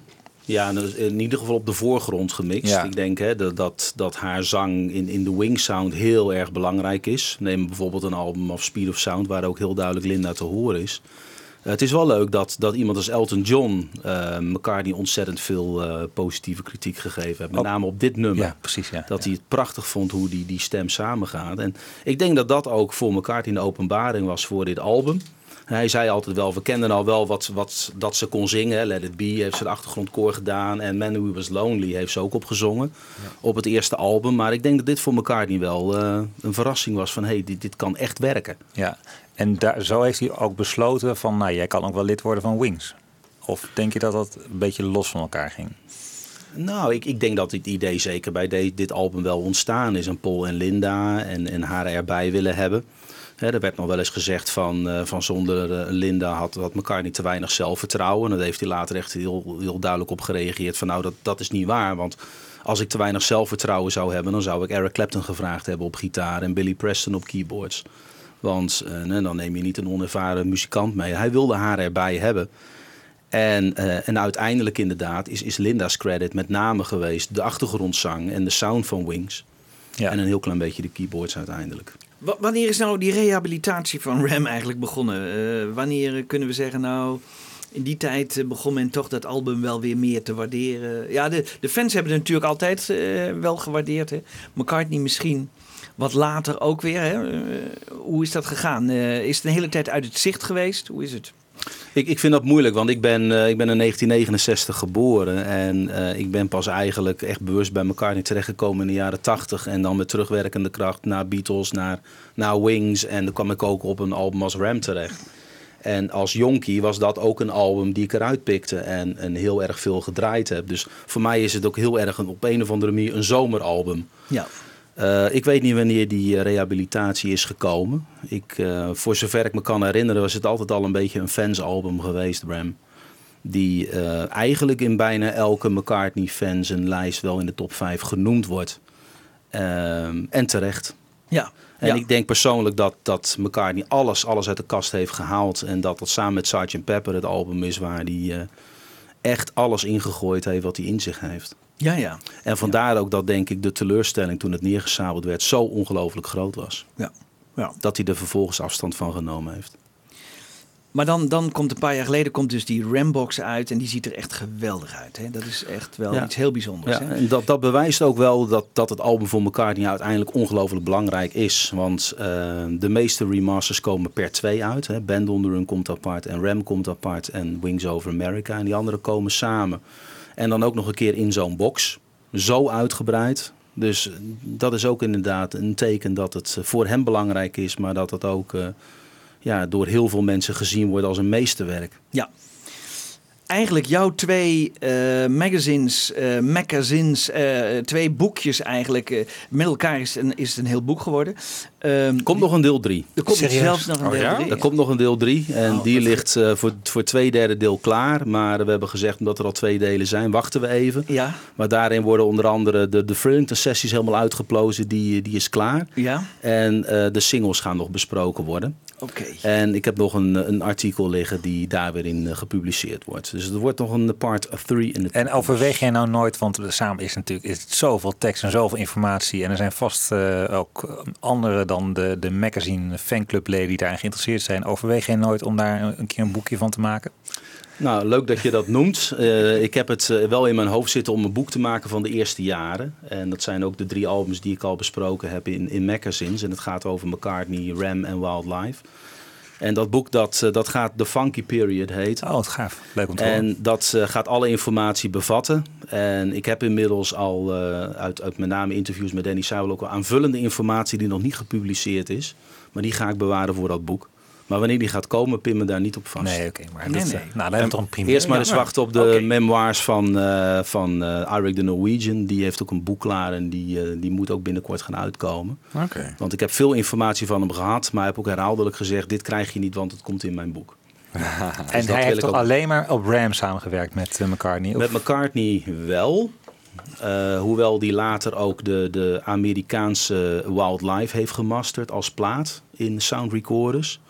Ja, in ieder geval op de voorgrond gemixt. Ja. Ik denk hè, dat, dat, dat haar zang in, in de Wing Sound heel erg belangrijk is. Neem bijvoorbeeld een album of Speed of Sound, waar ook heel duidelijk Linda te horen is. Eh, het is wel leuk dat, dat iemand als Elton John eh McCartney ontzettend veel eh, positieve kritiek gegeven heeft. Met name op dit nummer. Ja, precies. Ja. Dat hij het prachtig vond hoe die, die stem samengaat. En ik denk dat dat ook voor McCartney een openbaring was voor dit album. Hij zei altijd wel, we kenden al wel wat, wat dat ze kon zingen. Let It Be heeft ze de achtergrondkoor gedaan. En Man Who Was Lonely heeft ze ook opgezongen op het eerste album. Maar ik denk dat dit voor McCartney wel eh, een verrassing was van... hé, hey, dit, dit kan echt werken. Ja, en daar, zo heeft hij ook besloten van, nou, jij kan ook wel lid worden van Wings. Of denk je dat dat een beetje los van elkaar ging? Nou, ik, ik denk dat dit idee zeker bij de- dit album wel ontstaan is. En Paul en Linda en, en haar erbij willen hebben. Er werd nog wel eens gezegd van, eh, van zonder eh, Linda had, had McCartney te weinig zelfvertrouwen. En daar heeft hij later echt heel, heel duidelijk op gereageerd van nou, dat, dat is niet waar. Want als ik te weinig zelfvertrouwen zou hebben, dan zou ik Eric Clapton gevraagd hebben op gitaar en Billy Preston op keyboards. Want eh, dan neem je niet een onervaren muzikant mee. Hij wilde haar erbij hebben. En, eh, en uiteindelijk inderdaad is, is Linda's credit met name geweest de achtergrondzang en de sound van Wings. Ja. En een heel klein beetje de keyboards uiteindelijk. Wa- Wanneer is nou die rehabilitatie van Ram eigenlijk begonnen? Eh, wanneer kunnen we zeggen, nou, in die tijd eh, begon men toch dat album wel weer meer te waarderen? Ja, de, de fans hebben het natuurlijk altijd eh, wel gewaardeerd. Hè? McCartney misschien wat later ook weer. Hè? Eh, hoe is dat gegaan? Eh, is het een hele tijd uit het zicht geweest? Hoe is het? Ik, ik vind dat moeilijk, want ik ben, eh, ik ben in 1969 geboren. En eh, ik ben pas eigenlijk echt bewust bij McCartney terechtgekomen in de jaren 80. En dan met terugwerkende kracht naar Beatles, naar, naar Wings. En dan kwam ik ook op een album als Ram terecht. En als jonkie was dat ook een album die ik eruit pikte en, en heel erg veel gedraaid heb. Dus voor mij is het ook heel erg een, op een of andere manier een zomeralbum. Ja. Eh, ik weet niet wanneer die eh, rehabilitatie is gekomen. Ik, eh, voor zover ik me kan herinneren was het altijd al een beetje een fansalbum geweest, Ram. Die eigenlijk in bijna elke McCartney-fan zijn lijst wel in de top 5 genoemd wordt. Ehm, en terecht. Ja. En ja. ik denk persoonlijk dat, dat McCartney alles, alles uit de kast heeft gehaald. En dat dat samen met Sgt. Pepper het album is waar hij echt alles ingegooid heeft wat hij in zich heeft. Ja, ja. En vandaar ook dat denk ik de teleurstelling toen het neergesabeld werd zo ongelooflijk groot was. ja. ja. Dat hij er vervolgens afstand van genomen heeft. Maar dan, dan komt een paar jaar geleden komt dus die Rambox uit en die ziet er echt geweldig uit. Hè? Dat is echt wel Ja. iets heel bijzonders. Ja, hè? en dat, dat bewijst ook wel dat, dat het album voor McCartney uiteindelijk ongelooflijk belangrijk is. Want eh, de meeste remasters komen per twee uit. Hè. Band on the Run komt apart en Ram komt apart en Wings Over America. En die andere komen samen. En dan ook nog een keer in zo'n box. Zo uitgebreid. Dus dat is ook inderdaad een teken dat het voor hem belangrijk is. Maar dat het ook eh, ja, door heel veel mensen gezien wordt als een meesterwerk. Ja. Eigenlijk jouw twee eh, magazines, eh, magazines eh, twee boekjes eigenlijk. eh, met elkaar is, het een, is het een heel boek geworden. Ehm, Komt nog een deel 3. er komt Serieus? zelfs nog een Oh, deel ja? drie. Er komt nog een deel 3 en Oh, die ligt eh, voor, voor twee derde deel klaar. Maar we hebben gezegd, omdat er al twee delen zijn, wachten we even. Ja, Maar daarin worden onder andere de, de Frillington sessies helemaal uitgeplozen. Die, die is klaar. ja, En eh, de singles gaan nog besproken worden. Oké. En ik heb nog een, een artikel liggen die daar weer in eh, gepubliceerd wordt. Dus het wordt nog een part 3 in de En overweeg jij nou nooit, want samen is natuurlijk is het zoveel tekst en zoveel informatie. En er zijn vast eh, ook eh, anderen dan de, de magazine fanclubleden die daarin geïnteresseerd zijn. Overweeg jij nooit om daar een, een keer een boekje van te maken? Nou, leuk dat je dat noemt. Eh, ik heb het eh, wel in mijn hoofd zitten om een boek te maken van de eerste jaren. En dat zijn ook de drie albums die ik al besproken heb in, in magazines. En het gaat over McCartney, Ram en Wildlife. En dat boek dat, eh, dat gaat The Funky Period heet. Oh, wat gaaf. Leuk om te horen. En dat gaat alle informatie bevatten. En ik heb inmiddels al uit, uit met name interviews met Danny Sauer ook al aanvullende informatie die nog niet gepubliceerd is. Maar die ga ik bewaren voor dat boek. Maar wanneer die gaat komen, pin me daar niet op vast. Nee, oké. maar Nee, dat, nee. eh, Nou, dan hebben we toch een prima. Eerst maar eens wachten op de Oké. memoirs van, eh van eh Arik de Norwegian. Die heeft ook een boek klaar en die, eh, die moet ook binnenkort gaan uitkomen. Oké. Want ik heb veel informatie van hem gehad, maar heb ook herhaaldelijk gezegd: dit krijg je niet, want het komt in mijn boek. En dat hij heeft ik toch ook. alleen maar op Ram samengewerkt met eh, McCartney? Of- Met McCartney wel. Eh, hoewel die later ook de, de Amerikaanse Wildlife heeft gemasterd als plaat in sound recorders.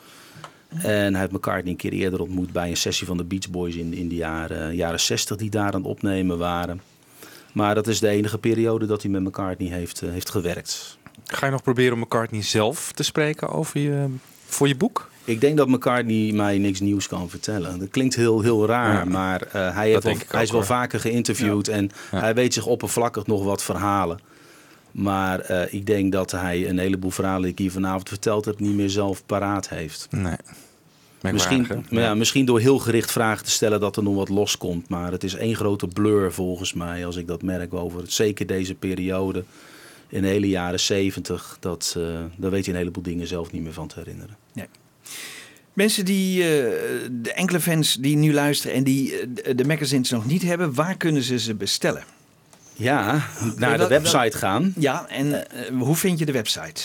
En hij heeft McCartney een keer eerder ontmoet bij een sessie van de Beach Boys in, in de jaren, jaren 60 die daar aan het opnemen waren. Maar dat is de enige periode dat hij met McCartney heeft, eh, heeft gewerkt. Ga je nog proberen om McCartney zelf te spreken over je, voor je boek? Ik denk dat McCartney mij niks nieuws kan vertellen. Dat klinkt heel, heel raar, Ja. maar eh, hij, heeft wel, hij is wel hoor. vaker geïnterviewd en Ja. hij weet zich oppervlakkig nog wat verhalen. Maar eh, ik denk dat hij een heleboel verhalen die ik hier vanavond verteld heb niet meer zelf paraat heeft. Nee. Misschien, ja, misschien door heel gericht vragen te stellen dat er nog wat loskomt. Maar het is één grote blur volgens mij als ik dat merk over het, zeker deze periode in de hele jaren zeventig. Dat, eh daar weet je een heleboel dingen zelf niet meer van te herinneren. Mensen die, eh, de enkele fans die nu luisteren en die de- de magazines nog niet hebben, waar kunnen ze ze bestellen? Ja, naar de website gaan. Ja, en eh, hoe vind je de website?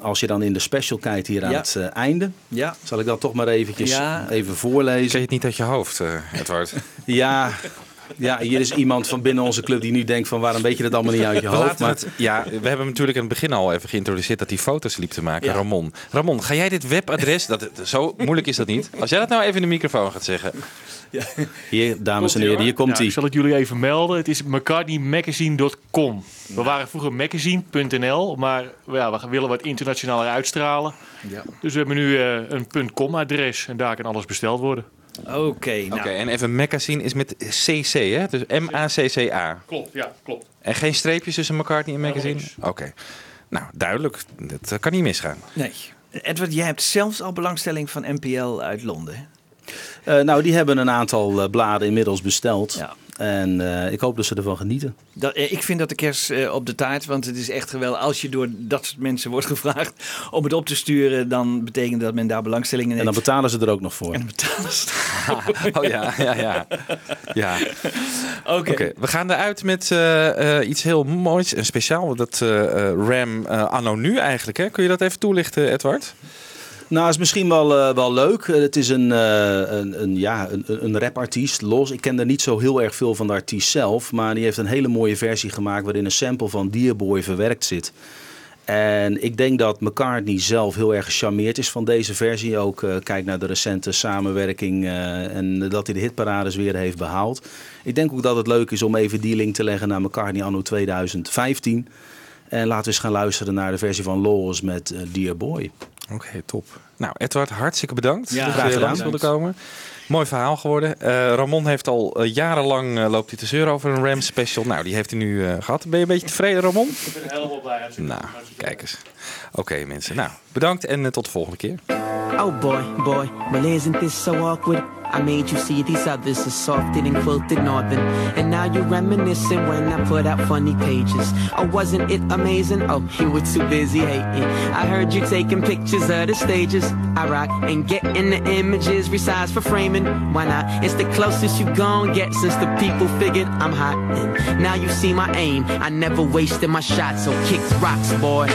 Als je dan in de special kijkt hier aan Ja. het eh, einde, Ja, zal ik dat toch maar eventjes Ja. even voorlezen. je het niet uit je hoofd, eh, Edward? Ja, ja, hier is iemand van binnen onze club die nu denkt van waarom weet je dat allemaal niet uit je We hoofd. Maar het, ja, we hebben hem natuurlijk in het begin al even geïntroduceerd dat hij foto's liep te maken. Ja. Ramon. Ramon, ga jij dit webadres, dat, zo moeilijk is dat niet. Als jij dat nou even in de microfoon gaat zeggen. hier, dames en heren, hier komt Ja, hij. ik zal het jullie even melden. Het is mccartneymagazine.com. We waren vroeger magazine.nl, maar ja, we willen wat internationaler uitstralen. Ja. Dus we hebben nu eh, een .com-adres en daar kan alles besteld worden. Oké. nou, Oké, en even magazine is met CC, hè? Dus M-A-C-C-A. Klopt, ja, klopt. En geen streepjes tussen McCartney en magazine? Oké. Nou, duidelijk. Dat eh, kan niet misgaan. Nee. Edward, jij hebt zelfs al belangstelling van NPL uit Londen. Eh, nou, die hebben een aantal eh, bladen inmiddels besteld. Ja. En eh, ik hoop dat ze ervan genieten. Dat, eh, ik vind dat de kers eh, op de taart, want het is echt geweldig. Als je door dat soort mensen wordt gevraagd om het op te sturen, dan betekent dat men daar belangstelling in En heeft. dan betalen ze er ook nog voor. En betalen ze. Oh ja, ja, ja. ja. Oké. We gaan eruit met iets heel moois en speciaal. Dat Ram eh, anno nu eigenlijk. Hè? Kun je dat even toelichten, Edward? Nou, is misschien wel, eh, wel leuk. Eh, Het is een, eh, een, een, ja, een, een rapartiest, los. Ik ken er niet zo heel erg veel van de artiest zelf. Maar die heeft een hele mooie versie gemaakt waarin een sample van Dearboy verwerkt zit. En ik denk dat McCartney zelf heel erg gecharmeerd is van deze versie. Ook kijk naar de recente samenwerking en dat hij de hitparades weer heeft behaald. Ik denk ook dat het leuk is om even die link te leggen naar McCartney anno 2015. En laten we eens gaan luisteren naar de versie van Lawless met eh, Dear Boy. Oké, top. Nou, Edward, hartstikke bedankt Ja, dat graag je langs wilde komen. Mooi verhaal geworden. Eh, Ramon heeft al eh, jarenlang eh, loopt hij te zeuren over een Ram special. Nou, die heeft hij nu eh, gehad. Ben je een beetje tevreden, Ramon? Ik ben helemaal blij. Nou, kijk eens. Oké, mensen. Nou, bedankt en eh, tot de volgende keer. Oh boy, boy, well isn't this so awkward? I made you see these others are softed and quilted northern. And now you're reminiscing when I put out funny pages. Oh, wasn't it amazing? Oh, you were too busy hating. I heard you taking pictures of the stages. I rock and getting the images resized for framing. Why not? It's the closest you gon' get since the people figured I'm hot. And now you see my aim. I never wasted my shots, so kicks rocks, boy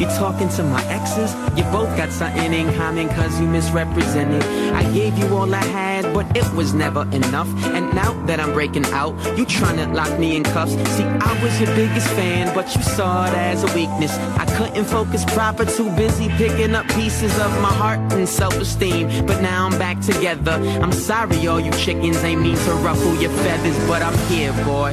you talking to my exes? You both got something in common cause you misrepresented. I gave you all I had, but it was never enough. And now that I'm breaking out, you tryna lock me in cuffs. See, I was your biggest fan, but you saw it as a weakness. I couldn't focus proper, too busy picking up pieces of my heart and self-esteem. But now I'm back together. I'm sorry, all you chickens ain't mean to ruffle your feathers, but I'm here, boy.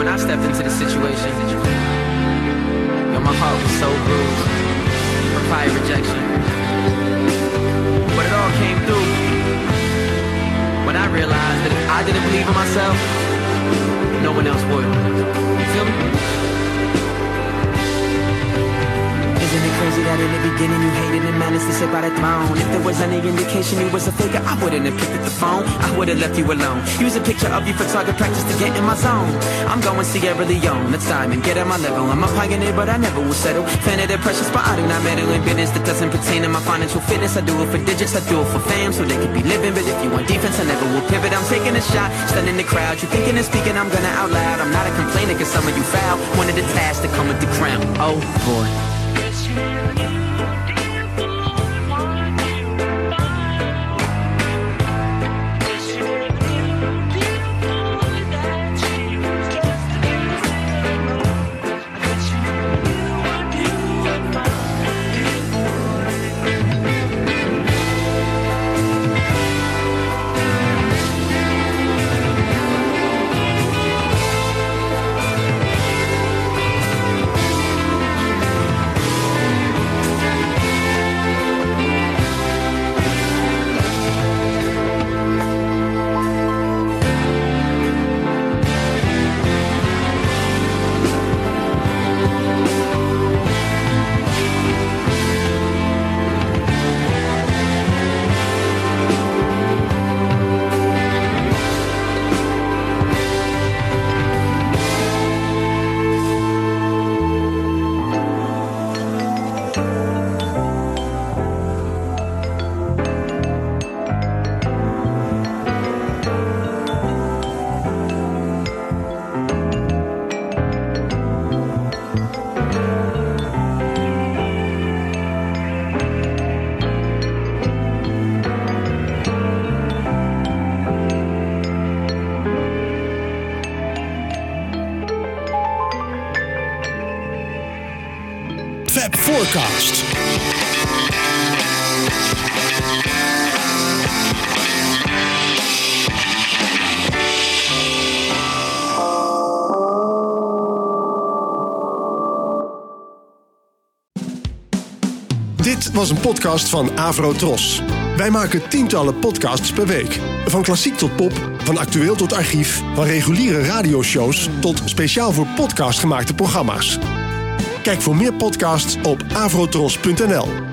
when I stepped into the situation, yo, my heart was so bruised from prior rejection. But it all came through when I realized that if I didn't believe in myself, no one else would. You feel me? Isn't it crazy that in the beginning you hated and managed to sit by the throne? If there was any indication you was a faker, I wouldn't have picked up the phone. I would have left you alone. Use a picture of you for target practice to get in my zone. I'm going Sierra Leone, time and get at my level. I'm a pioneer, but I never will settle. Fan of the precious, but I do not meddle in business that doesn't pertain to my financial fitness. I do it for digits, I do it for fam, so they could be living. But if you want defense, I never will pivot. I'm taking a shot, stunning the crowd. You thinking and speaking, I'm gonna out loud. I'm not a complainer, cause some of you foul. One of the tasks that come with the crown. Oh boy. Was een podcast van Avro Tros. Wij maken tientallen podcasts per week. Van klassiek tot pop, van actueel tot archief, van reguliere radioshows tot speciaal voor podcast gemaakte programma's. Kijk voor meer podcasts op avrotros.nl.